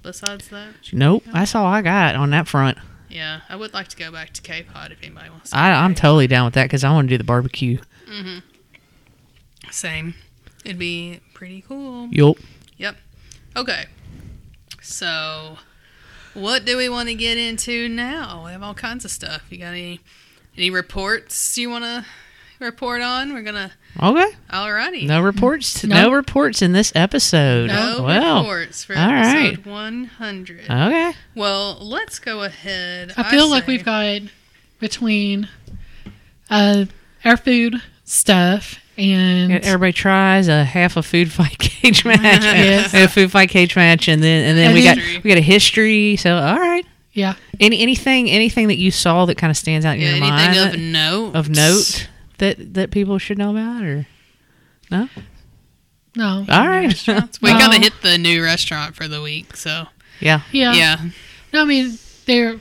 besides that? nope, that's all I got on that front. Yeah, I would like to go back to K-Pot if anybody wants to. I, I'm totally down with that because I want to do the barbecue. Mm-hmm. Same. It'd be pretty cool. Yup. Yep. Okay. So, what do we want to get into now? We have all kinds of stuff. You got any any reports you want to report on? We're gonna. Okay. Alrighty. No reports. No. No reports in this episode. No well. reports for all episode right. 100. Okay. Well, let's go ahead. I feel like we've got between uh, our food stuff and Everybody tries a half a food fight cage uh-huh. match, Yes. a food fight cage match, and then and then And we got we got a history. So all right, yeah, any anything anything that you saw that kind of stands out in Yeah, your anything mind of note? of note that that people should know about, or no? no, All right, We of hit the new restaurant for the week, so. Yeah, yeah, yeah. No, I mean there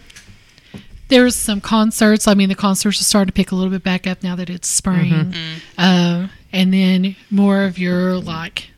there's some concerts. I mean the concerts are starting to pick a little bit back up now that it's spring, Mm-hmm. um, and then more of your like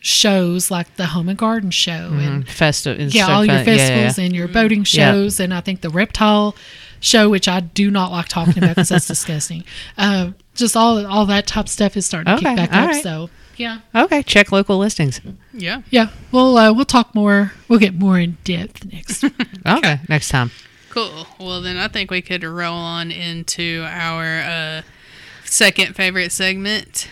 shows like the Home and Garden Show and festive. and yeah, stuff all your like- yeah, yeah, festivals yeah. and your boating Yeah. shows, and I think the reptile show, which I do not like talking about because that's disgusting. Um, just all all that type stuff is starting to Okay, kick back all up. right. So yeah, Okay, check local listings. Yeah. yeah, we'll uh, we'll talk more. We'll get more in depth next. Okay, next time. Cool. Well, then I think we could roll on into our uh, second favorite segment.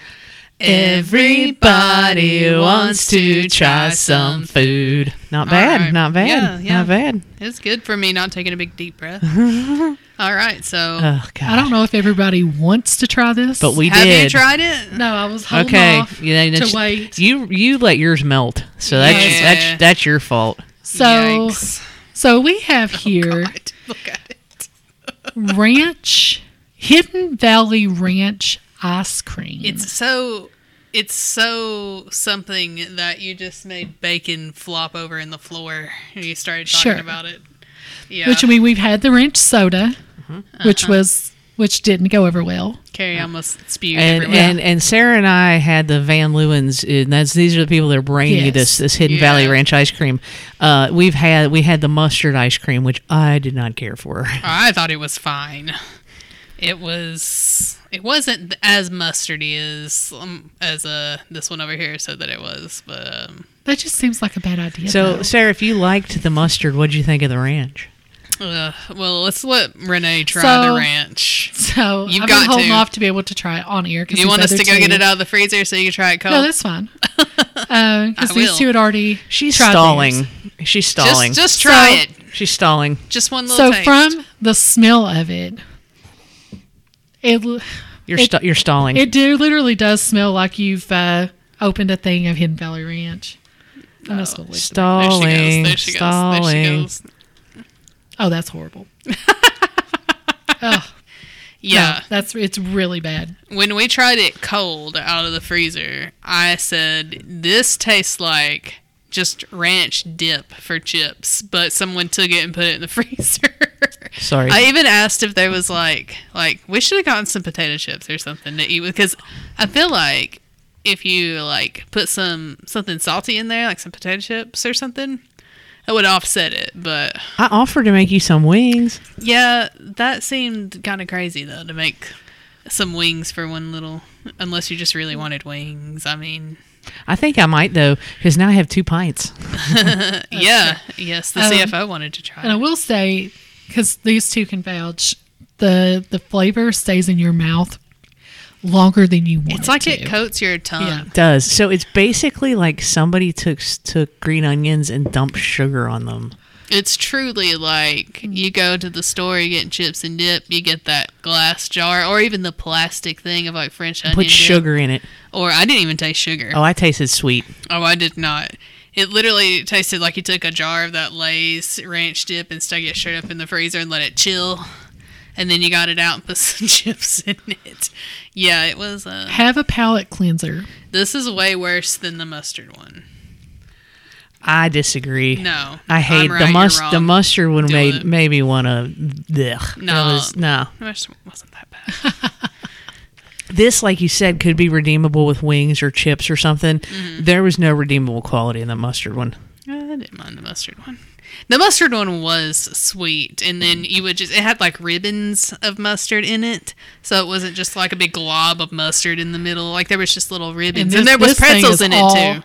Everybody wants to try some food. Not bad. right. Not bad. Yeah, yeah. Not bad. It's good for me not taking a big deep breath. All right, so Oh god. I don't know if everybody wants to try this, But we have did. you tried it? No, I was holding Okay. off Yeah, to that's- wait. You you let yours melt. So that's Yeah. that's that's your fault. So, Yikes. so we have here God, look at it. ranch, Hidden Valley Ranch ice cream. It's so it's so something that you just made bacon flop over in the floor and you started talking Sure. about it. Yeah. which I mean we've had the ranch soda, Mm-hmm. which Uh-huh. was which didn't go over well. Carrie almost spewed And everywhere. and and Sarah and I had the Van Leeuwen. And that's these are the people that are bringing you Yes. this this Hidden Yeah. Valley Ranch ice cream. Uh, we've had we had the mustard ice cream, which I did not care for. I thought it was fine. It was. It wasn't as mustardy as um, as uh this one over here said that it was, but um, That just seems like a bad idea. So though. Sarah, if you liked the mustard, what did you think of the ranch? Uh, well, let's let Renee try So- the ranch. so You've I've got been holding to. off to be able to try it on air. Do you want us to go get it out of the freezer so you can try it cold? No, that's fine. Because I these will. two had already She's tried stalling. theirs. She's stalling. just just try So- it. She's stalling. Just one little So taste. from the smell of it, it You're It- sta- you're stalling. it do literally does smell like you've uh, opened a thing of Hidden Valley Ranch. I'm just gonna leave there she stalling. goes. There she goes. There stalling. she goes. Oh, that's horrible. oh, Yeah. no, that's it's really bad. when we tried it cold out of the freezer, I said, This tastes like just ranch dip for chips, but someone took it and put it in the freezer. Sorry. I even asked if there was like, like we should have gotten some potato chips or something to eat with, because I feel like if you like put some something salty in there, like some potato chips or something, that would offset it. But I offered to make you some wings. yeah, that seemed kind of crazy though to make some wings for one little. Unless you just really wanted wings. I mean, I think I might though, because now I have two pints. yeah, yes, the Um, CFO wanted to try. And I will say, because these two can vouch, the the flavor stays in your mouth longer than you want. It's like it it coats your tongue. Yeah. It does so? It's basically like somebody took took green onions and dumped sugar on them. It's truly like you go to the store, you get chips and dip, you get that glass jar, or even the plastic thing of like French onion Put dip. sugar in it. Or I didn't even taste sugar. Oh, I tasted sweet. Oh, I did not. It literally tasted like you took a jar of that Lay's ranch dip and stuck it straight up in the freezer and let it chill. And then you got it out and put some chips in it. Yeah, it was. Uh, Have a palate cleanser. this is way worse than the mustard one. I disagree. No, I hate the right, you're must. The must,ard one Do made it. me want to. No. Was- no. The mustard wasn't that bad. This, like you said, could be redeemable with wings or chips or something. Mm-hmm. There was no redeemable quality in the mustard one. I didn't mind the mustard one. The mustard one was sweet, and then you would just it had like ribbons of mustard in it, so it wasn't just like a big glob of mustard in the middle. Like there was just little ribbons, and, this- there was pretzels in it too.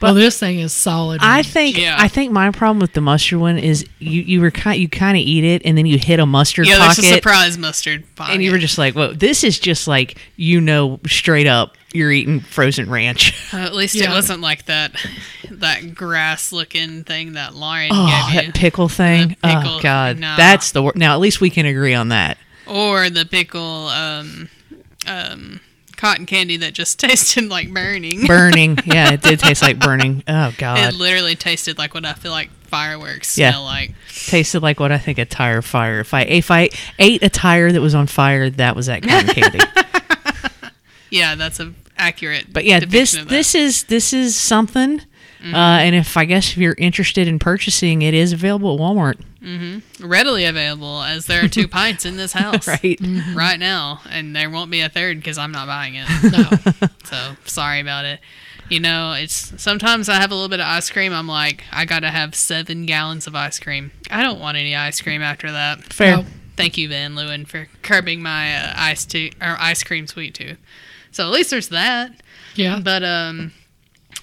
Well, this thing is solid. I think Yeah. I think my problem with the mustard one is you you were kind you kind of eat it and then you hit a mustard Yeah, there's pocket a surprise mustard pocket. and you were just like, "Whoa, this is just like you know straight up you're eating frozen ranch." Uh, at least it wasn't like that that grass looking thing that Lauren Oh, gave you, that pickle thing. Pickle- oh God, no. that's the wor- now. At least we can agree on that. or the pickle um, um, cotton candy that just tasted like burning. Burning, yeah, it did taste like burning. Oh god. It literally tasted like what I feel like fireworks Yeah. smell like. tasted like what I think a tire fire. If I if I ate a tire that was on fire, that was that cotton candy. Yeah, that's a accurate. But yeah, this depiction of that. this is this is something. Uh, and if I guess if you're interested in purchasing, it is available at Walmart. Mm-hmm. readily available as there are two pints in this house Right. right now, and there won't be a third because I'm not buying it. no. So sorry about it. You know, it's sometimes I have a little bit of ice cream. I'm like, I gotta have seven gallons of ice cream. I don't want any ice cream after that. Fair. No. Thank you, Van Leeuwen, for curbing my uh, ice to or ice cream sweet tooth. So at least there's that. Yeah. But um,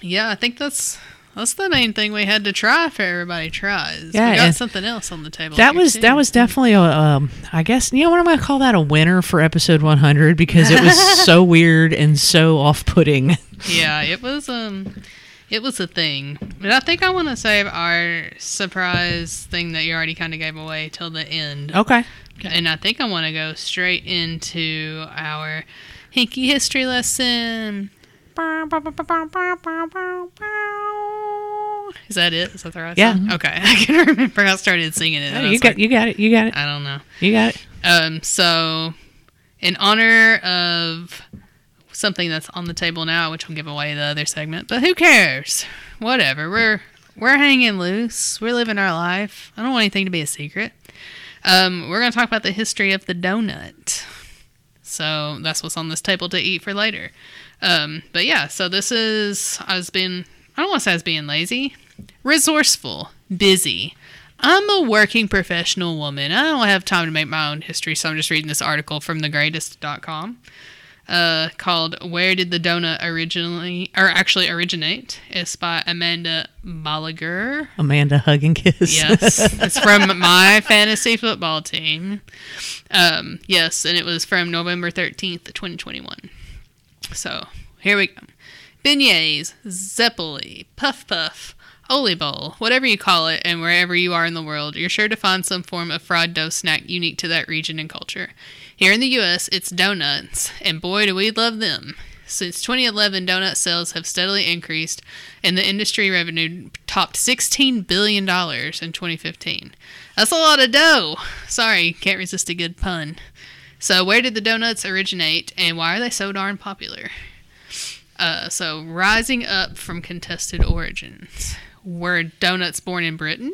yeah, I think that's That's the main thing we had to try for everybody tries. Yeah, we got something else on the table. That was too. that was definitely a um, I guess you know what I'm going to call that a winner for episode 100 because it was so weird and so off-putting. yeah, it was um, it was a thing. But I think I want to save our surprise thing that you already kind of gave away till the end. Okay. And I think I want to go straight into our hinky history lesson. Is that it? Is that the right Yeah. song? Okay. I can remember how I started singing it. I you got like, you got it. You got it. I don't know. You got it. Um, so, in honor of something that's on the table now, which will give away the other segment, but who cares? Whatever. We're we're hanging loose. We're living our life. I don't want anything to be a secret. Um, we're going to talk about the history of the donut. So that's what's on this table to eat for later. Um, but yeah, so this is I was being I don't want to say I was being lazy, resourceful, busy. I'm a working professional woman. I don't have time to make my own history, so I'm just reading this article from thegreatest.com uh, called Where Did the Donut Originally, or actually originate? It's by Amanda Balaguer. Amanda hug and kiss. Yes, it's from my fantasy football team. Um, yes, and it was from November 13th, 2021. So here we go. Beignets, Zeppole, Puff Puff, Oliebol, whatever you call it, and wherever you are in the world, you're sure to find some form of fried dough snack unique to that region and culture. Here in the U.S., it's donuts, and boy, do we love them. Since 2011, donut sales have steadily increased, and the industry revenue topped $16 billion in 2015. That's a lot of dough. Sorry, can't resist a good pun. So, where did the donuts originate, and why are they so darn popular? Uh, so, rising up from contested origins. Were donuts born in Britain?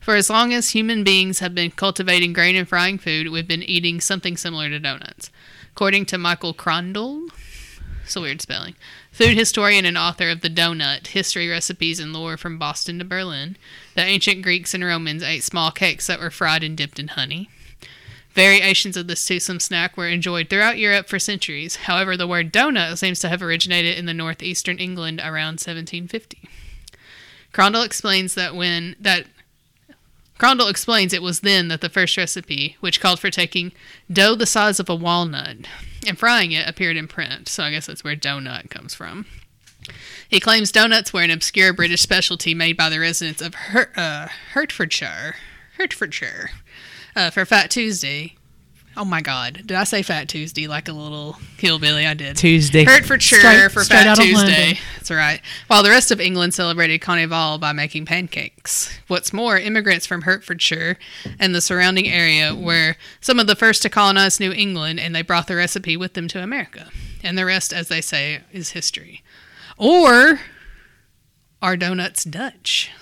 For as long as human beings have been cultivating grain and frying food, we've been eating something similar to donuts. According to Michael Krondl, a weird spelling, food historian and author of The Donut History, Recipes, and Lore from Boston to Berlin, the ancient Greeks and Romans ate small cakes that were fried and dipped in honey. Variations of this toothsome snack were enjoyed throughout Europe for centuries. However, the word donut seems to have originated in the northeastern England around 1750. Krondl explains that when that Krondl explains it was then that the first recipe, which called for taking dough the size of a walnut and frying it, appeared in print. So I guess that's where donut comes from. He claims donuts were an obscure British specialty made by the residents of Her- uh, Hertfordshire, Hertfordshire, uh, for Fat Tuesday. Oh my God! Did I say Fat Tuesday like a little hillbilly? I did. Tuesday. Hertfordshire Straight- for straight Fat Tuesday. That's right. While the rest of England celebrated Carnival by making pancakes. What's more, immigrants from Hertfordshire and the surrounding area were some of the first to colonize New England, and they brought the recipe with them to America. And the rest, as they say, is history. Or are donuts Dutch?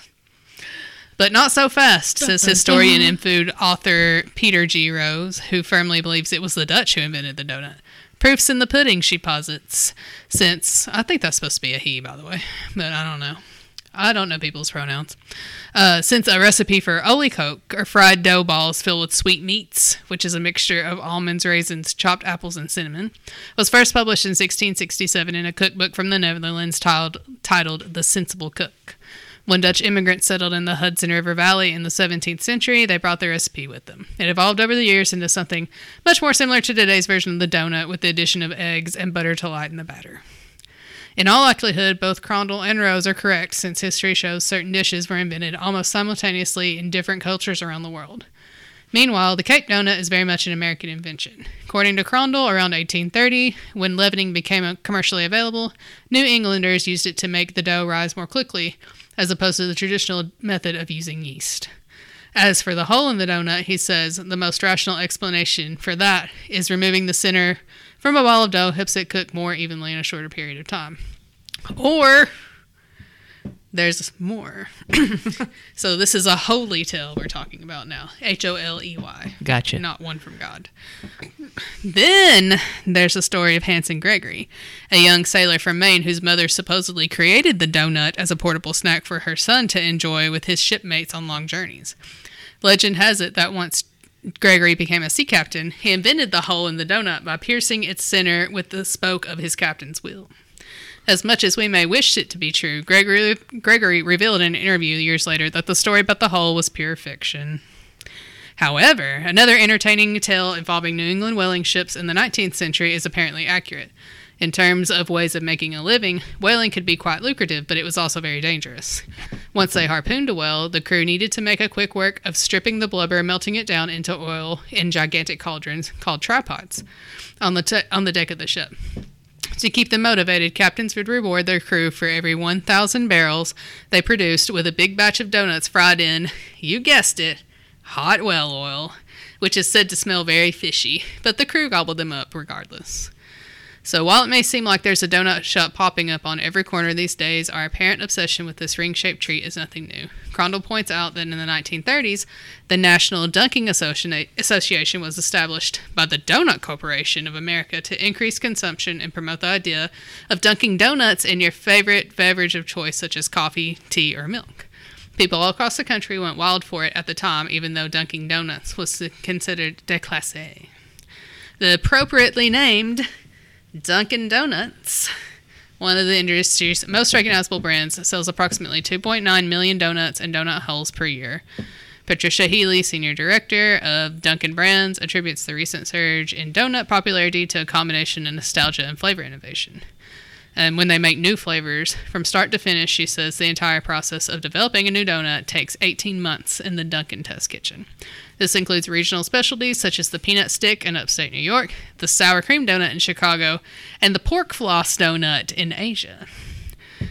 But not so fast, says historian and food author Peter G. Rose, who firmly believes it was the Dutch who invented the donut. Proof's in the pudding, she posits, since I think that's supposed to be a he, by the way, but I don't know. I don't know people's pronouns. Uh, since a recipe for Coke or fried dough balls filled with sweet meats, which is a mixture of almonds, raisins, chopped apples, and cinnamon, was first published in 1667 in a cookbook from the Netherlands titled, titled The Sensible Cook. When Dutch immigrants settled in the Hudson River Valley in the 17th century, they brought the recipe with them. It evolved over the years into something much more similar to today's version of the donut, with the addition of eggs and butter to lighten the batter. In all likelihood, both Krondl and Rose are correct, since history shows certain dishes were invented almost simultaneously in different cultures around the world. Meanwhile, the cake donut is very much an American invention. According to Krondl, around 1830, when leavening became commercially available, New Englanders used it to make the dough rise more quickly, as opposed to the traditional method of using yeast. As for the hole in the donut, he says the most rational explanation for that is removing the center from a ball of dough helps it cook more evenly in a shorter period of time. Or there's more. so this is a holy tale we're talking about now. H O L E Y. Gotcha. Not one from God. Then there's the story of Hanson Gregory, a young sailor from Maine whose mother supposedly created the donut as a portable snack for her son to enjoy with his shipmates on long journeys. Legend has it that once Gregory became a sea captain, he invented the hole in the donut by piercing its center with the spoke of his captain's wheel. As much as we may wish it to be true, Gregory, Gregory revealed in an interview years later that the story about the hole was pure fiction. However, another entertaining tale involving New England whaling ships in the 19th century is apparently accurate. In terms of ways of making a living, whaling could be quite lucrative, but it was also very dangerous. Once they harpooned a whale, the crew needed to make a quick work of stripping the blubber, melting it down into oil in gigantic cauldrons called trypots on the, te- on the deck of the ship. To keep them motivated, captains would reward their crew for every 1,000 barrels they produced with a big batch of donuts fried in, you guessed it, hot whale oil, which is said to smell very fishy, but the crew gobbled them up regardless. So while it may seem like there's a donut shop popping up on every corner these days, our apparent obsession with this ring-shaped treat is nothing new. Krondl points out that in the 1930s, the National Dunking Association was established by the Donut Corporation of America to increase consumption and promote the idea of dunking donuts in your favorite beverage of choice, such as coffee, tea, or milk. People all across the country went wild for it at the time, even though dunking donuts was considered déclassé. The appropriately named Dunkin' Donuts, one of the industry's most recognizable brands, sells approximately 2.9 million donuts and donut holes per year. Patricia Healy, senior director of Dunkin' Brands, attributes the recent surge in donut popularity to a combination of nostalgia and flavor innovation. And when they make new flavors, from start to finish, she says the entire process of developing a new donut takes 18 months in the Dunkin' test kitchen. This includes regional specialties such as the peanut stick in upstate New York, the sour cream donut in Chicago, and the pork floss donut in Asia.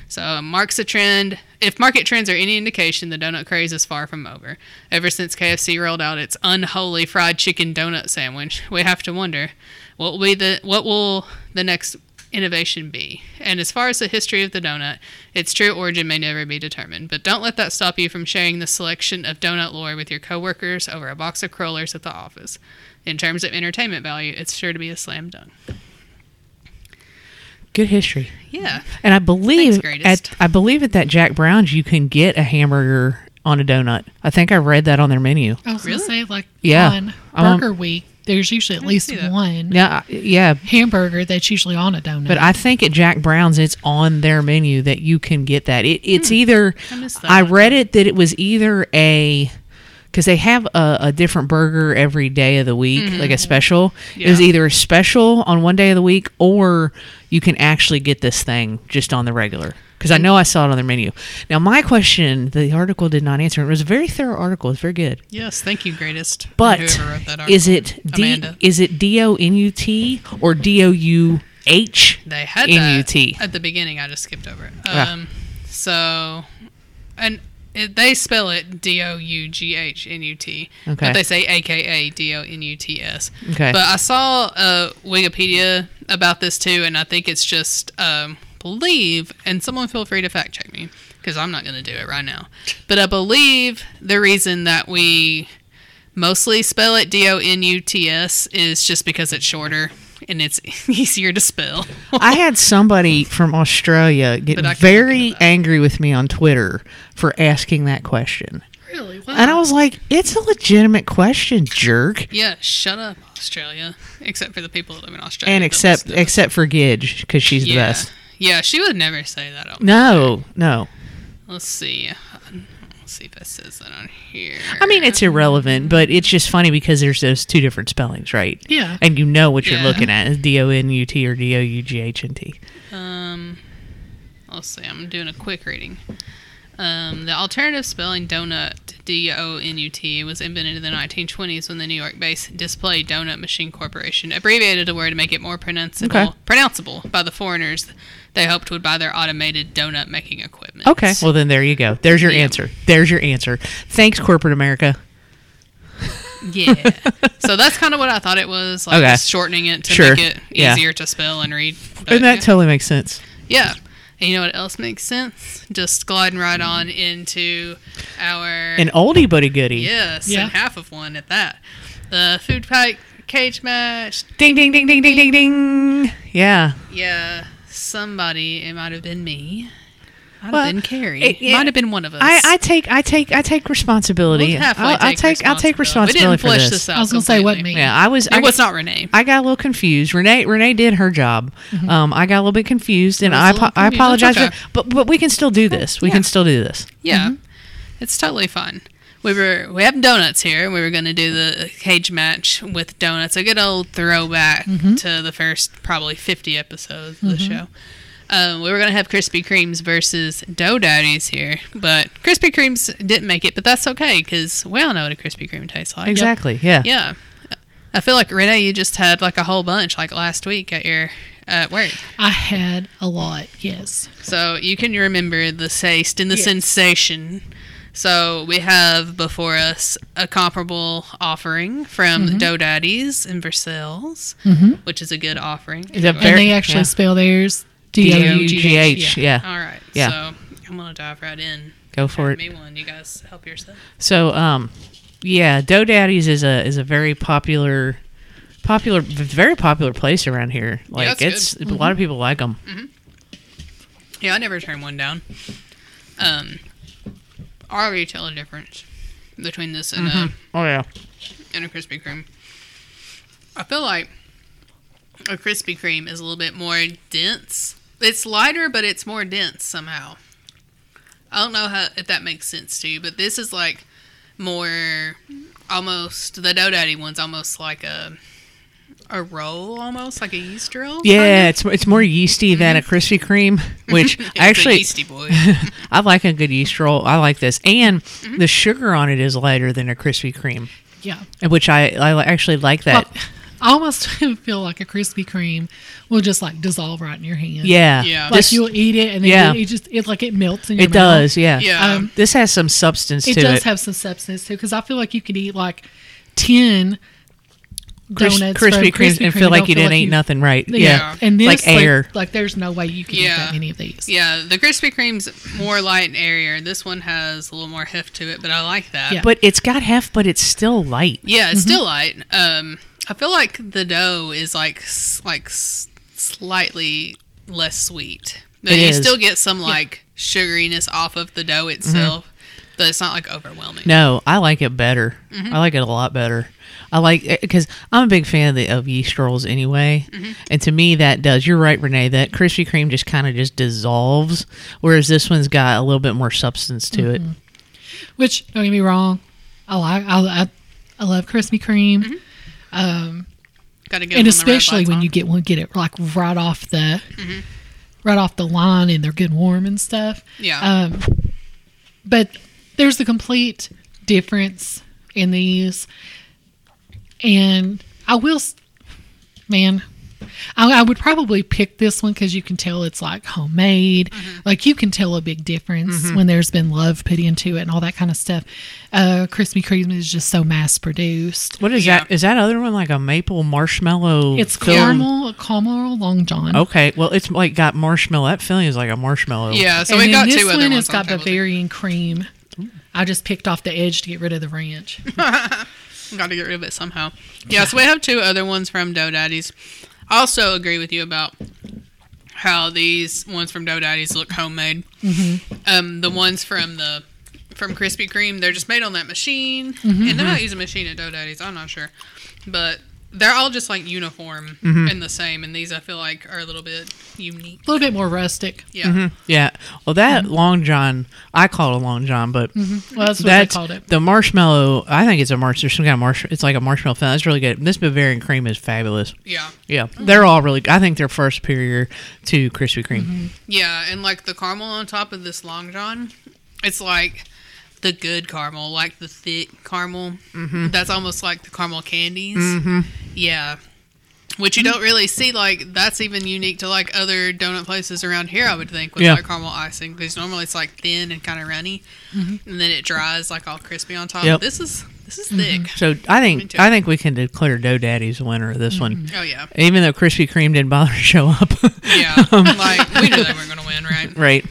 So uh, marks a trend. If market trends are any indication, the donut craze is far from over. Ever since KFC rolled out its unholy fried chicken donut sandwich, we have to wonder what will be the what will the next innovation be? And as far as the history of the donut, its true origin may never be determined. But don't let that stop you from sharing the selection of donut lore with your coworkers over a box of crullers at the office. In terms of entertainment value, it's sure to be a slam dunk. Good history. Yeah. And I believe Thanks, at I believe at that Jack Brown's you can get a hamburger on a donut. I think I read that on their menu. I was Really? gonna say like Yeah. on Um, Burger Week, there's usually at least one Yeah, uh, yeah, hamburger that's usually on a donut. but I think at Jack Brown's it's on their menu that you can get that. It, it's either I I read it that it was either a because they have a, a different burger every day of the week, like a special. It was either a special on one day of the week, or you can actually get this thing just on the regular. Because I know I saw it on their menu. Now, my question, the article did not answer. It was a very thorough article. It's very good. Yes, thank you, greatest. But Whoever wrote that is it D Amanda. is it D O N U T or D O U H? They had N-U-T. that at the beginning. I just skipped over it. Yeah. Um, so, and it, they spell it D O U G H N U T, Okay. but they say A K A D O N U T S. Okay. But I saw uh, Wikipedia about this too, and I think it's just um, believe. And someone feel free to fact check me because I'm not going to do it right now. But I believe the reason that we mostly spell it D O N U T S is just because it's shorter and it's easier to spell. I had somebody from Australia get But I can very look into that. angry with me on Twitter for asking that question. really, wow. And I was like, it's a legitimate question, jerk. Yeah, shut up, Australia. Except for the people that live in Australia. And except listen to this. except for Gidge, because she's the best. Yeah, she would never say that. No, no. Let's see. Let's see if it says that on here. I mean, it's irrelevant, but it's just funny because there's those two different spellings, right? yeah. And you know what you're Yeah. looking at is D O N U T or D O U G H N T. Um, let's see. I'm doing a quick reading. Um, the alternative spelling donut, D O N U T, was invented in the 1920s when the New York based Display Donut Machine Corporation abbreviated the word to make it more pronounceable, Okay. pronounceable by the foreigners they hoped would buy their automated donut making equipment. Okay, well then there you go. There's your Yeah. answer. There's your answer. Thanks, corporate America. Yeah. so that's kind of what I thought it was, like Okay. just shortening it to Sure. make it Yeah. easier to spell and read. But, And that yeah. totally makes sense. yeah. And you know what else makes sense? Just gliding right mm-hmm. on into our An oldie but a goodie. yes, Yeah. and half of one at that. The food fight cage match. Ding ding ding ding ding ding ding. Yeah. Yeah, somebody. It might have been me. Might Well, have been Carrie. it- yeah. Might have been one of us. I, I take I take I take responsibility. We'll I'll, I'll take I'll take responsibility We didn't for flesh this. this out. I was gonna say, what me? Yeah, I was. I was got- not Renee. I got a little confused. Renee Renee did her job. Mm-hmm. Um, I got a little bit confused, and was I a little I apologize. Okay. For, but but we can still do this. We Yeah. can still do this. Yeah, mm-hmm. it's totally fun. We were we have donuts here. We were going to do the cage match with donuts. A good old throwback mm-hmm. to the first probably fifty episodes of the show. Um, we were going to have Krispy Kremes versus Dough Daddies here, but Krispy Kremes didn't make it. But that's okay because we all know what a Krispy Kreme tastes like. Exactly. Yeah. Yeah. I feel like Renee, you just had like a whole bunch like last week at your at work. I had a lot. Yes. So you can remember the taste and the Yes. sensation. So we have before us a comparable offering from Mm-hmm. Dough Daddies in Versailles, which is a good offering. Is that And they actually yeah. spell theirs D O U G H. Yeah. Yeah. All right. Yeah. So I'm gonna dive right in. Go for it. Me one. You guys help yourself. So um, yeah, Dough Daddies is a is a very popular. Popular, very popular place around here. Like it's it's a lot of people like them. Yeah, I never turn one down. Um, I already tell a difference between this and a Oh yeah, and a Krispy Kreme. I feel like a Krispy Kreme is a little bit more dense. It's lighter, but it's more dense somehow. I don't know how if that makes sense to you, but this is like more almost the Dough Daddy one's almost like a a roll, almost like a yeast roll. yeah. It's it's more yeasty than a Krispy Kreme, which actually yeasty boy. I like a good yeast roll. I like this, and Mm-hmm. the sugar on it is lighter than a Krispy Kreme, Yeah. which I I actually like that. Well, I almost feel like a Krispy Kreme will just like dissolve right in your hand. yeah, Yeah. Like This- you'll eat it and then Yeah. it, it just it like it melts in your hand. it mouth. does. Yeah, Yeah. Um, This has some substance It to does it. have some substance too, because I feel like you could eat like ten donuts Krispy from Kreme and feel like you didn't eat nothing right. Yeah, Yeah, and this like air. Like, there's no way you can eat Yeah. that many of these. yeah, the Krispy Kreme's more light and airier. This one has a little more heft to it, but I like that. Yeah. but it's got heft, but it's still light. Yeah, it's Mm-hmm. still light. Um, I feel like the dough is like like slightly less sweet. But It you is. still get some like sugariness off of the dough itself, but it's not like overwhelming. Mm-hmm. No, I like it better. Mm-hmm. I like it a lot better. I like it because I'm a big fan of the of yeast rolls anyway, Mm-hmm. and to me that does. You're right, Renee. That Krispy Kreme just kind of just dissolves, whereas this one's got a little bit more substance to it. Mm-hmm. Which don't get me wrong, I like I I, I love Krispy Kreme, Mm-hmm. Um, Got to go. and especially when you get one get it like right off the Mm-hmm. right off the line and they're good warm and stuff. yeah, Um, but there's a complete difference in these, and I will, man. I, I would probably pick this one because you can tell it's like homemade. Like you can tell a big difference when there's been love put into it and all that kind of stuff. Uh, Krispy Kreme is just so mass produced. What is Yeah. that? Is that other one like a maple marshmallow? It's filled- caramel, caramel long john. Okay, well it's like got marshmallow. That filling is like a marshmallow. yeah. So and we got this two other one ones. has on got the too. Bavarian cream. I just picked off the edge to get rid of the ranch. Got to get rid of it somehow. Yeah, so we have two other ones from Dough Daddies. I also agree with you about how these ones from Dough Daddies look homemade. Mm-hmm. Um, the ones from the from Krispy Kreme, they're just made on that machine, and they might use a machine at Dough Daddies. I'm not sure, but they're all just like uniform and the same. And these I feel like are a little bit unique. A little bit more rustic. Yeah, yeah. Well, that Mm-hmm. long john, I call it a long john, but Well, that's what that's they called it. the marshmallow. I think it's a marsh. There's some kind of marsh. It's like a marshmallow filling. That's really good. This Bavarian cream is fabulous. yeah, Yeah, they're all really. I think they're far superior to Krispy Kreme. Mm-hmm. yeah. And like the caramel on top of this Long John, it's like the good caramel, like the thick caramel. Mm-hmm. That's almost like the caramel candies. Mm-hmm. Yeah. Which you don't really see, like that's even unique to like other donut places around here. I would think with Yeah. like caramel icing, because normally it's like thin and kind of runny, mm-hmm. and then it dries like all crispy on top. Yep. This is this is thick. So I think. I think we can declare Dough Daddy's the winner of this one, Oh yeah, even though Krispy Kreme didn't bother to show up. yeah. Um, like we knew they weren't gonna win, right? right.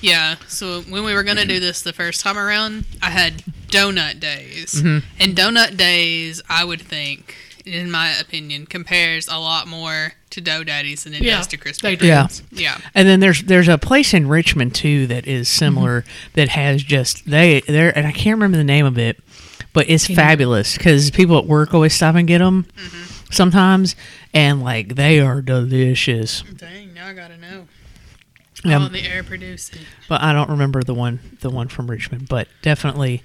Yeah. So when we were gonna do mm-hmm. this the first time around, I had donut days, Mm-hmm. and donut days, I would think in my opinion, compares a lot more to Dough Daddies than it Yeah, does to Krispy Kreme. Yeah. Yeah. And then there's there's a place in Richmond too that is similar that has just they they're and I can't remember the name of it, but it's fabulous because people at work always stop and get them mm-hmm. sometimes, and like they are delicious. Dang, now I gotta know. Yeah. Oh, the air producing. But I don't remember the one the one from Richmond, but definitely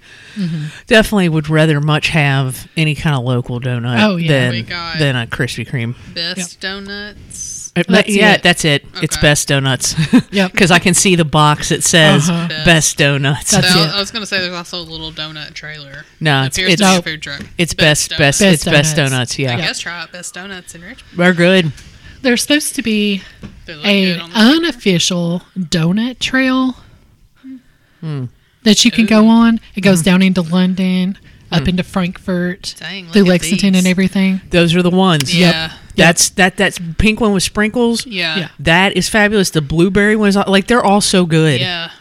definitely would rather much have any kind of local donut Oh, yeah. Than than a Krispy Kreme. Best donuts. Uh, That's yeah, it. that's it. It's best donuts. Yep. Because I can see the box that says Uh-huh. best donuts. That's So, it. I was gonna say there's also a little donut trailer. No, it's appears it's to be a No. food truck. it's best best, Donuts. Best it's best donuts. donuts. I guess try out best donuts in Richmond. they're good. They're supposed to be They look a good on the unofficial donut trail Hmm. that you can go on. It goes down into London, up into Frankfort, Dang, through Lexington, these. and everything. Those are the ones. Yeah. That's that that's pink one with sprinkles. Yeah. Yeah. That is fabulous. The blueberry one is like they're all so good. Yeah.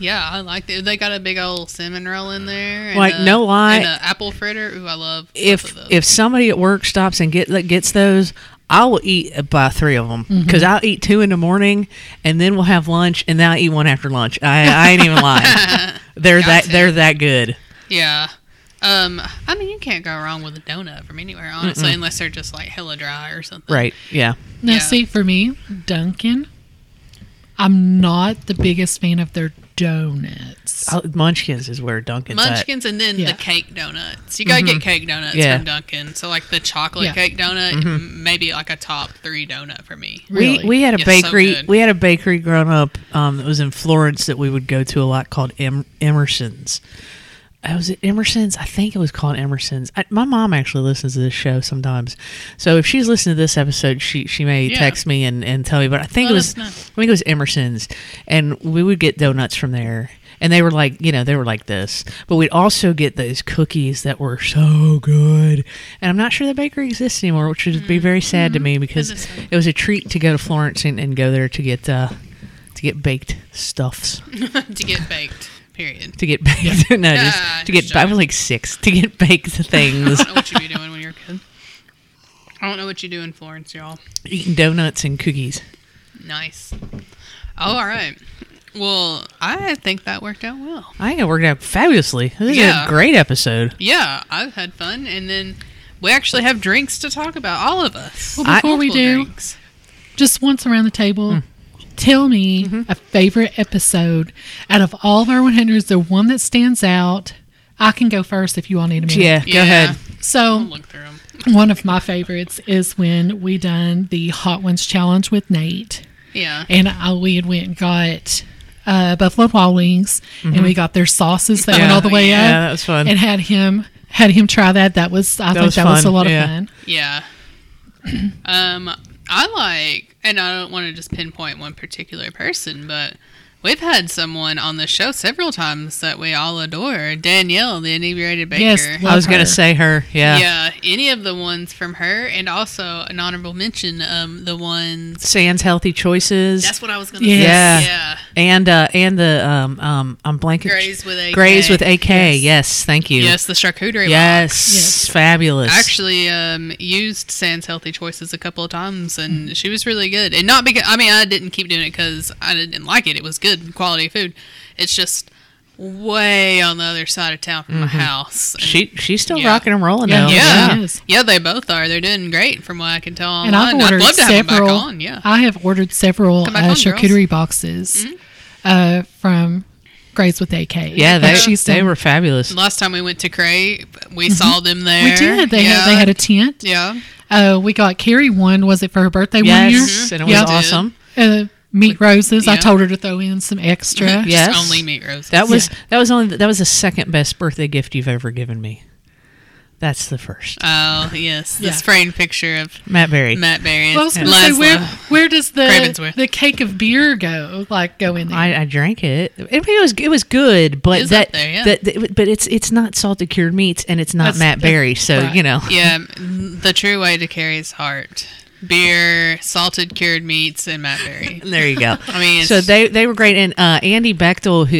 Yeah, I like it. They got a big old cinnamon roll in there. and Like, a- no lie. And a apple fritter. Ooh, I love both If of those. if somebody at work stops and get like, gets those, I will eat about three of them Mm-hmm. because I'll eat two in the morning and then we'll have lunch and then I'll eat one after lunch. I, I ain't even lying. They're that Gotcha. they're that good. Yeah. Um, I mean, you can't go wrong with a donut from anywhere, honestly, unless they're just like hella dry or something. Right? Yeah. Now, Yeah. see, for me, Dunkin', I'm not the biggest fan of their donuts. i Munchkins is where Dunkin's at. Munchkins and then Yeah. the cake donuts. You gotta get cake donuts Yeah. from Dunkin'. So like the chocolate Yeah. cake donut, m- maybe like a top three donut for me. Really? We we had a Yeah, so bakery. good. we had a bakery growing up um, that was in Florence that we would go to a lot called em- Emerson's. Uh, was at Emerson's? I think it was called Emerson's. I, my mom actually listens to this show sometimes, so if she's listening to this episode, she she may Yeah. text me and, and tell me. But I think Let it was. I think it was Emerson's, and we would get donuts from there. And they were like, you know, they were like this. But we'd also get those cookies that were so good. And I'm not sure the bakery exists anymore, which would be very sad to me because That is sad. it was a treat to go to Florence and, and go there to get uh, to get baked stuffs. to get baked. Period. To get baked, no, Yeah, just to get. just I was like six to get baked things, I don't know what you be doing when you're a kid. I don't know what you do in Florence, y'all. eating donuts and cookies. Nice. Oh, all right. Well, I think that worked out well. I think it worked out fabulously. This is a great episode. Yeah, I've had fun, and then we actually have drinks to talk about. All of us. Well, before we do, drinks. just once around the table, Hmm. Tell me Mm-hmm. a favorite episode out of all of our 100s, the one that stands out. I can go first if you all need a minute. Yeah, go Yeah. ahead. So, look through them. one of my favorites is when we done the Hot Ones challenge with Nate. Yeah. and I, we had went and got uh, Buffalo Wild Wings, and we got their sauces that went Mm-hmm. All the way up, Yeah, that was fun. and had him had him try that. That was I think was that was a fun, lot of fun. Yeah. um, I like, and I don't want to just pinpoint one particular person, but we've had someone on the show several times that we all adore. Danielle, the inebriated baker. Yes, I was gonna say her. Yeah. yeah, any of the ones from her, and also an honorable mention, um, the ones. Sans healthy choices. That's what I was gonna Yes. say. Yeah. Yeah, and uh and the um um I'm blanking. Grays with AK. Grays with AK. Yes. Yes. thank you. Yes, the charcuterie. Yes. box. Yes. Fabulous. actually um, used Sans Healthy Choices a couple of times, and she was really good. And not because I mean I didn't keep doing it because I didn't like it. It was good quality food. It's just way on the other side of town from my house. And- she she's still Yeah. rocking and rolling Yeah. though. yeah, She is. yeah, they both are. They're doing great from what I can tell And. I've ordered I'd love to have them several. back on. Yeah, I have ordered several uh, on, girls. Mm-hmm. charcuterie boxes uh, from Grace with AK. Yeah, they she's they were fabulous. last time we went to Cray, we saw them there. We did. They yeah. had they had a tent. yeah. Uh, we got Carrie one. Was it for her birthday one year? Yes, and it was Yeah. awesome. Uh, meat roses. I told her to throw in some extra. Yes. only meat roses. That was that was only that was the second best birthday gift you've ever given me. That's the first. Oh yes, Yeah. this framed picture of Matt Berry. Matt Berry. Well, I was and going to say where where does the Ravenswood. the cake of beer go? Like go in there? I, I drank it. it. It was it was good, but It was that, up there, yeah. that that- but it's it's not salted cured meats and it's not That's- Matt Berry, so right. you know. Yeah, the true way to carry his heart beer, salted cured meats, and Matt Berry. There you go. I mean, so they they were great, and uh, Andy Bechtel, who,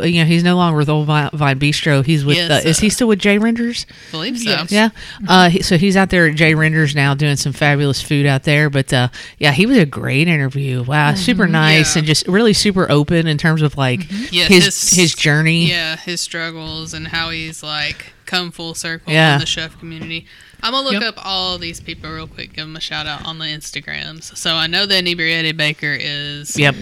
who you know he's no longer with Old Vi- Vine Bistro. He's with. Yes, uh, is he uh, still with J. Render's? believe so. Yes. Yeah. Uh, he, so he's out there at J. Render's now doing some fabulous food out there. But uh, yeah, he was a great interview. Wow, super nice Mm-hmm. Yeah. and just really super open in terms of like Yeah, his, his journey. Yeah, his struggles and how he's like come full circle Yeah. in the chef community. I'm gonna look Yep. up all these people real quick, give them a shout out on the Instagrams. So I know the inebriated baker is Yep.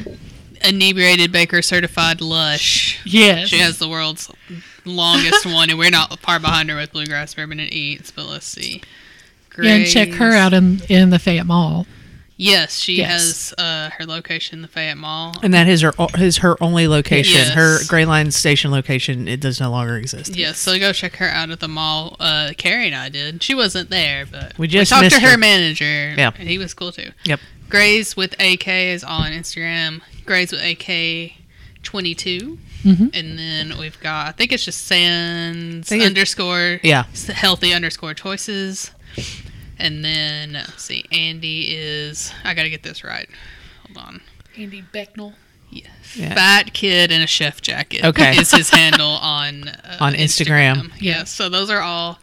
inebriated baker certified lush. Yes. She has the world's longest one, and we're not far behind her with bluegrass bourbon and eats. But let's see. Yeah, and check her out in in the Fayette Mall. Yes, she Yes. has uh, her location in the Fayette Mall. And that is her is her only location. Yes. Her Greyline Station location it does no longer exist. Yes, so go check her out at the mall. Uh, Carrie and I did. She wasn't there, but We just talked to her, her. manager. Yeah. and he was cool too. Yep. Grays with AK is on Instagram. Grays with AK twenty two, Mhm. and then we've got I think it's just Sans underscore Yeah. healthy underscore choices, and then let's see Andy is I got to get this right. Hold on. Andy Becknell. Yes. Yeah. Fat kid in a chef jacket. Okay. is his handle on uh, On Instagram. Yes, so those are all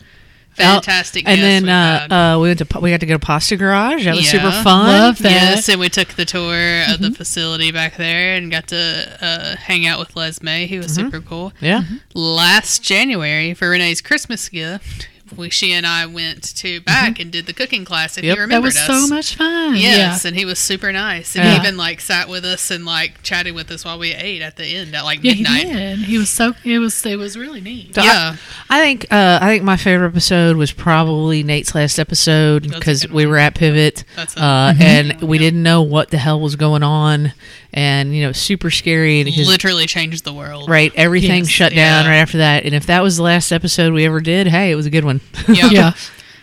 fantastic. And then we've uh, uh, we went to we got to go to Pasta Garage. That was Yeah. super fun. Love that. Yes, and we took the tour of Mm-hmm. the facility back there and got to uh, hang out with Les May, who was Mm-hmm. super cool. Yeah. Last January for Renee's Christmas gift, we she and I went to back and did the cooking class. If Mm-hmm. Yep. you That remember That was so much fun. Yes, and he was super nice, and Yeah. he even like sat with us and like chatted with us while we ate at the end at like Yeah, yeah, midnight. he did. He was so. It was. It was really neat. So I- Yeah. I think uh, I think my favorite episode was probably Nate's last episode because we one. were at Pivot That's a- uh, Mhm. and we didn't know what the hell was going on, and you know, super scary. And 'cause- Literally changed the world. right, everything Yes. shut down Yeah. right after that. And if that was the last episode we ever did, hey, it was a good one. Yep. Yeah.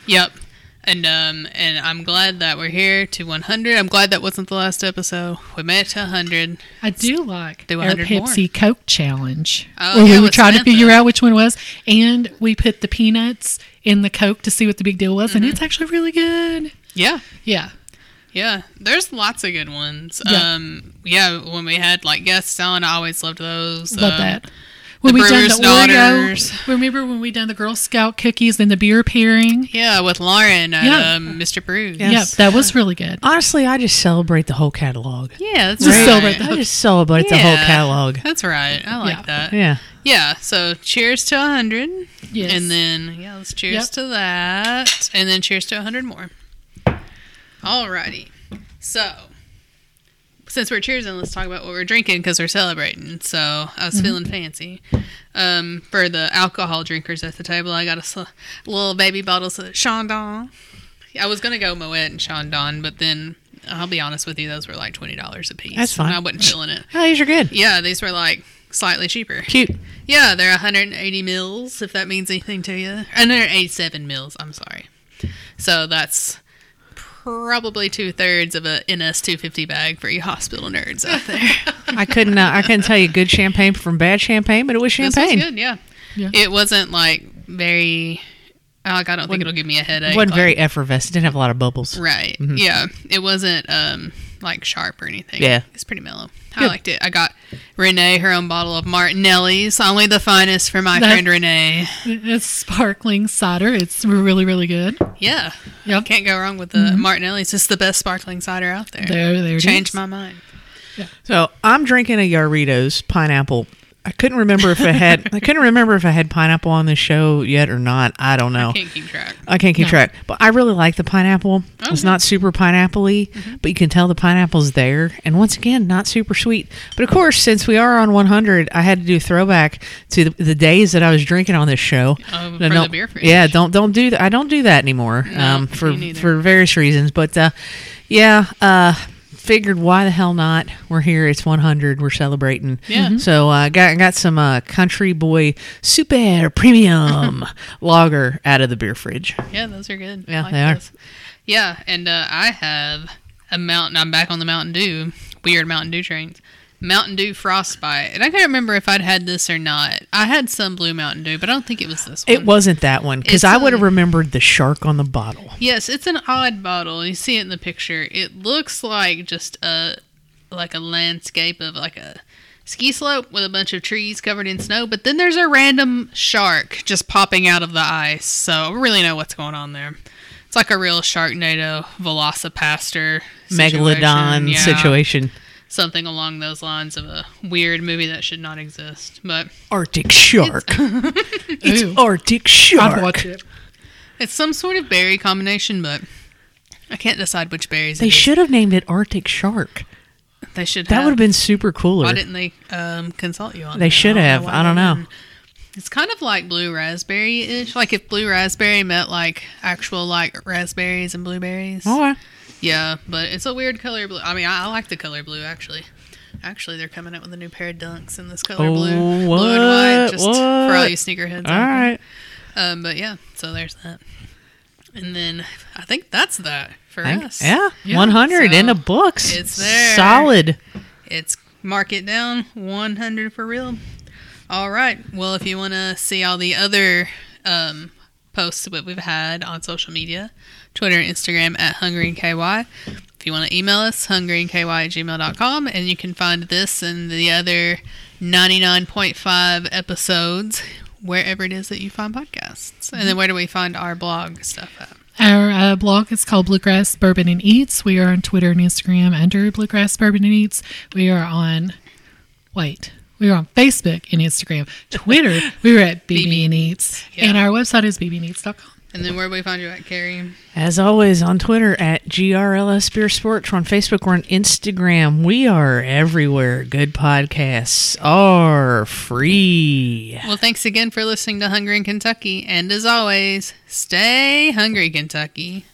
Yep. And um and I'm glad that we're here to 100. I'm glad that wasn't the last episode. We made it to 100. I do like Do our 100 more. Pepsi Coke challenge, Oh, where yeah, we were with trying to figure out which one was, and we put the peanuts in the Coke to see what the big deal was, Mm-hmm. and it's actually really good. Yeah. Yeah, Yeah. There's lots of good ones. Yeah. Um yeah, when we had like guests on, I always loved those. love Um, that. When the we done the Daughters. Oreo, remember when we done the Girl Scout cookies and the beer pairing? Yeah, with Lauren at Yeah. um, Mr. Brews. Yeah. Yeah, that was really good. Honestly, I just celebrate the whole catalog. Yeah, that's Just right. celebrate the I just celebrate the whole catalog. That's right. I like Yeah. that. Yeah. Yeah, so cheers to 100. Yes. And then, yeah, let's cheers Yep. to that. And then cheers to 100 more. Alrighty. So, since we're cheersing, let's talk about what we're drinking because we're celebrating. So, I was feeling fancy. Um, for the alcohol drinkers at the table, I got a sl- little baby bottles of Chandon. I was going to go Moet and Chandon, but then I'll be honest with you, those were like $20 a piece. That's fine. I wasn't feeling it. Oh, these are good. Yeah, these were like slightly cheaper. Cute. Yeah, they're 180 mils, if that means anything to you. 187 mils, I'm sorry. So that's probably two thirds of a NS 250 bag for you hospital nerds out there. I couldn't. Uh, I couldn't tell you good champagne from bad champagne, but it was this champagne. was good, yeah. Yeah. It wasn't like very. Like, I don't think it'll give me a headache. It wasn't like- very effervescent. Didn't have a lot of bubbles. Right. Yeah. It wasn't um like sharp or anything. Yeah. It's pretty mellow. I liked it. I got Renee her own bottle of Martinelli's, only the finest for my That- friend Renee. It's sparkling cider. It's really, really good. Yeah. Yep. Can't go wrong with the mm-hmm. Martinelli's. It's the best sparkling cider out there. There, there it Changed is. my mind. So I'm drinking a Jarritos pineapple. I couldn't remember if it had. I couldn't remember if I had pineapple on the show yet or not. I don't know. I can't keep track. I can't keep No. track, but I really like the pineapple. It's Okay. not super pineapple-y, Mm-hmm. but you can tell the pineapple's there. And once again, not super sweet. But of course, since we are on 100, I had to do a throwback to the, the days that I was drinking on this show. Oh, No, for the beer fridge. Yeah, don't don't do that. I don't do that anymore. No, um, for for various reasons, but uh, yeah, uh, figured why the hell not? We're here. It's 100. We're celebrating. Yeah. Mhm. So I uh, got got some uh, Country Boy Super Premium Lager out of the beer fridge. Yeah, those are good. Yeah, like they are. Yeah, and uh, I have a mountain. I'm back on the Mountain Dew. Weird Mountain Dew trains. Mountain Dew Frostbite. And I can't remember if I'd had this or not. I had some blue Mountain Dew, but I don't think it was this one. It wasn't that one because I would have remembered the shark on the bottle. Yes, it's an odd bottle. You see it in the picture. It looks like just a like a landscape of like a ski slope with a bunch of trees covered in snow, but then there's a random shark just popping out of the ice. So I don't really know what's going on there. It's like a real Sharknado Velocipastor Megalodon situation. Yeah, situation. Something along those lines of a weird movie that should not exist. But Arctic shark. it's Ooh. Arctic I'd shark. watch it. it's some sort of berry combination, but I can't decide which berries They it is. should have named it Arctic shark. They should That have. would have been super cooler. Why didn't they um, consult you on They that? should have. I don't know. It's kind of like blue raspberry ish. Like if blue raspberry met like actual like raspberries and blueberries. Okay. Yeah, but it's a weird color blue. I mean, I, I like the color blue actually. Actually, they're coming out with a new pair of dunks in this color Oh, blue, blue and white, what? just for all you sneakerheads. All right. Um, but yeah, so there's that. And then I think that's that for us. Yeah. Yeah. 100 in So, the books. it's there. Solid. It's mark it down 100 for real. All right. Well, if you want to see all the other um, posts that we've had on social media, Twitter and Instagram at Hungry in KY. If you want to email us, hungryinky at gmail.com, and you can find this and the other 99.5 episodes wherever it is that you find podcasts. And then where do we find our blog stuff at? Our uh, blog is called Bluegrass Bourbon and Eats. We are on Twitter and Instagram under Bluegrass Bourbon and Eats. We are on, wait, we are on Facebook and Instagram. Twitter, we are at BB and Eats. Yeah. And our website is bbandeats.com. And then where do we find you at, Carrie? As always, on Twitter at GRLS Beer Sports. We're on Facebook. We're on Instagram. We are everywhere. Good podcasts are free. Well, thanks again for listening to Hungry in Kentucky. And as always, stay hungry, Kentucky.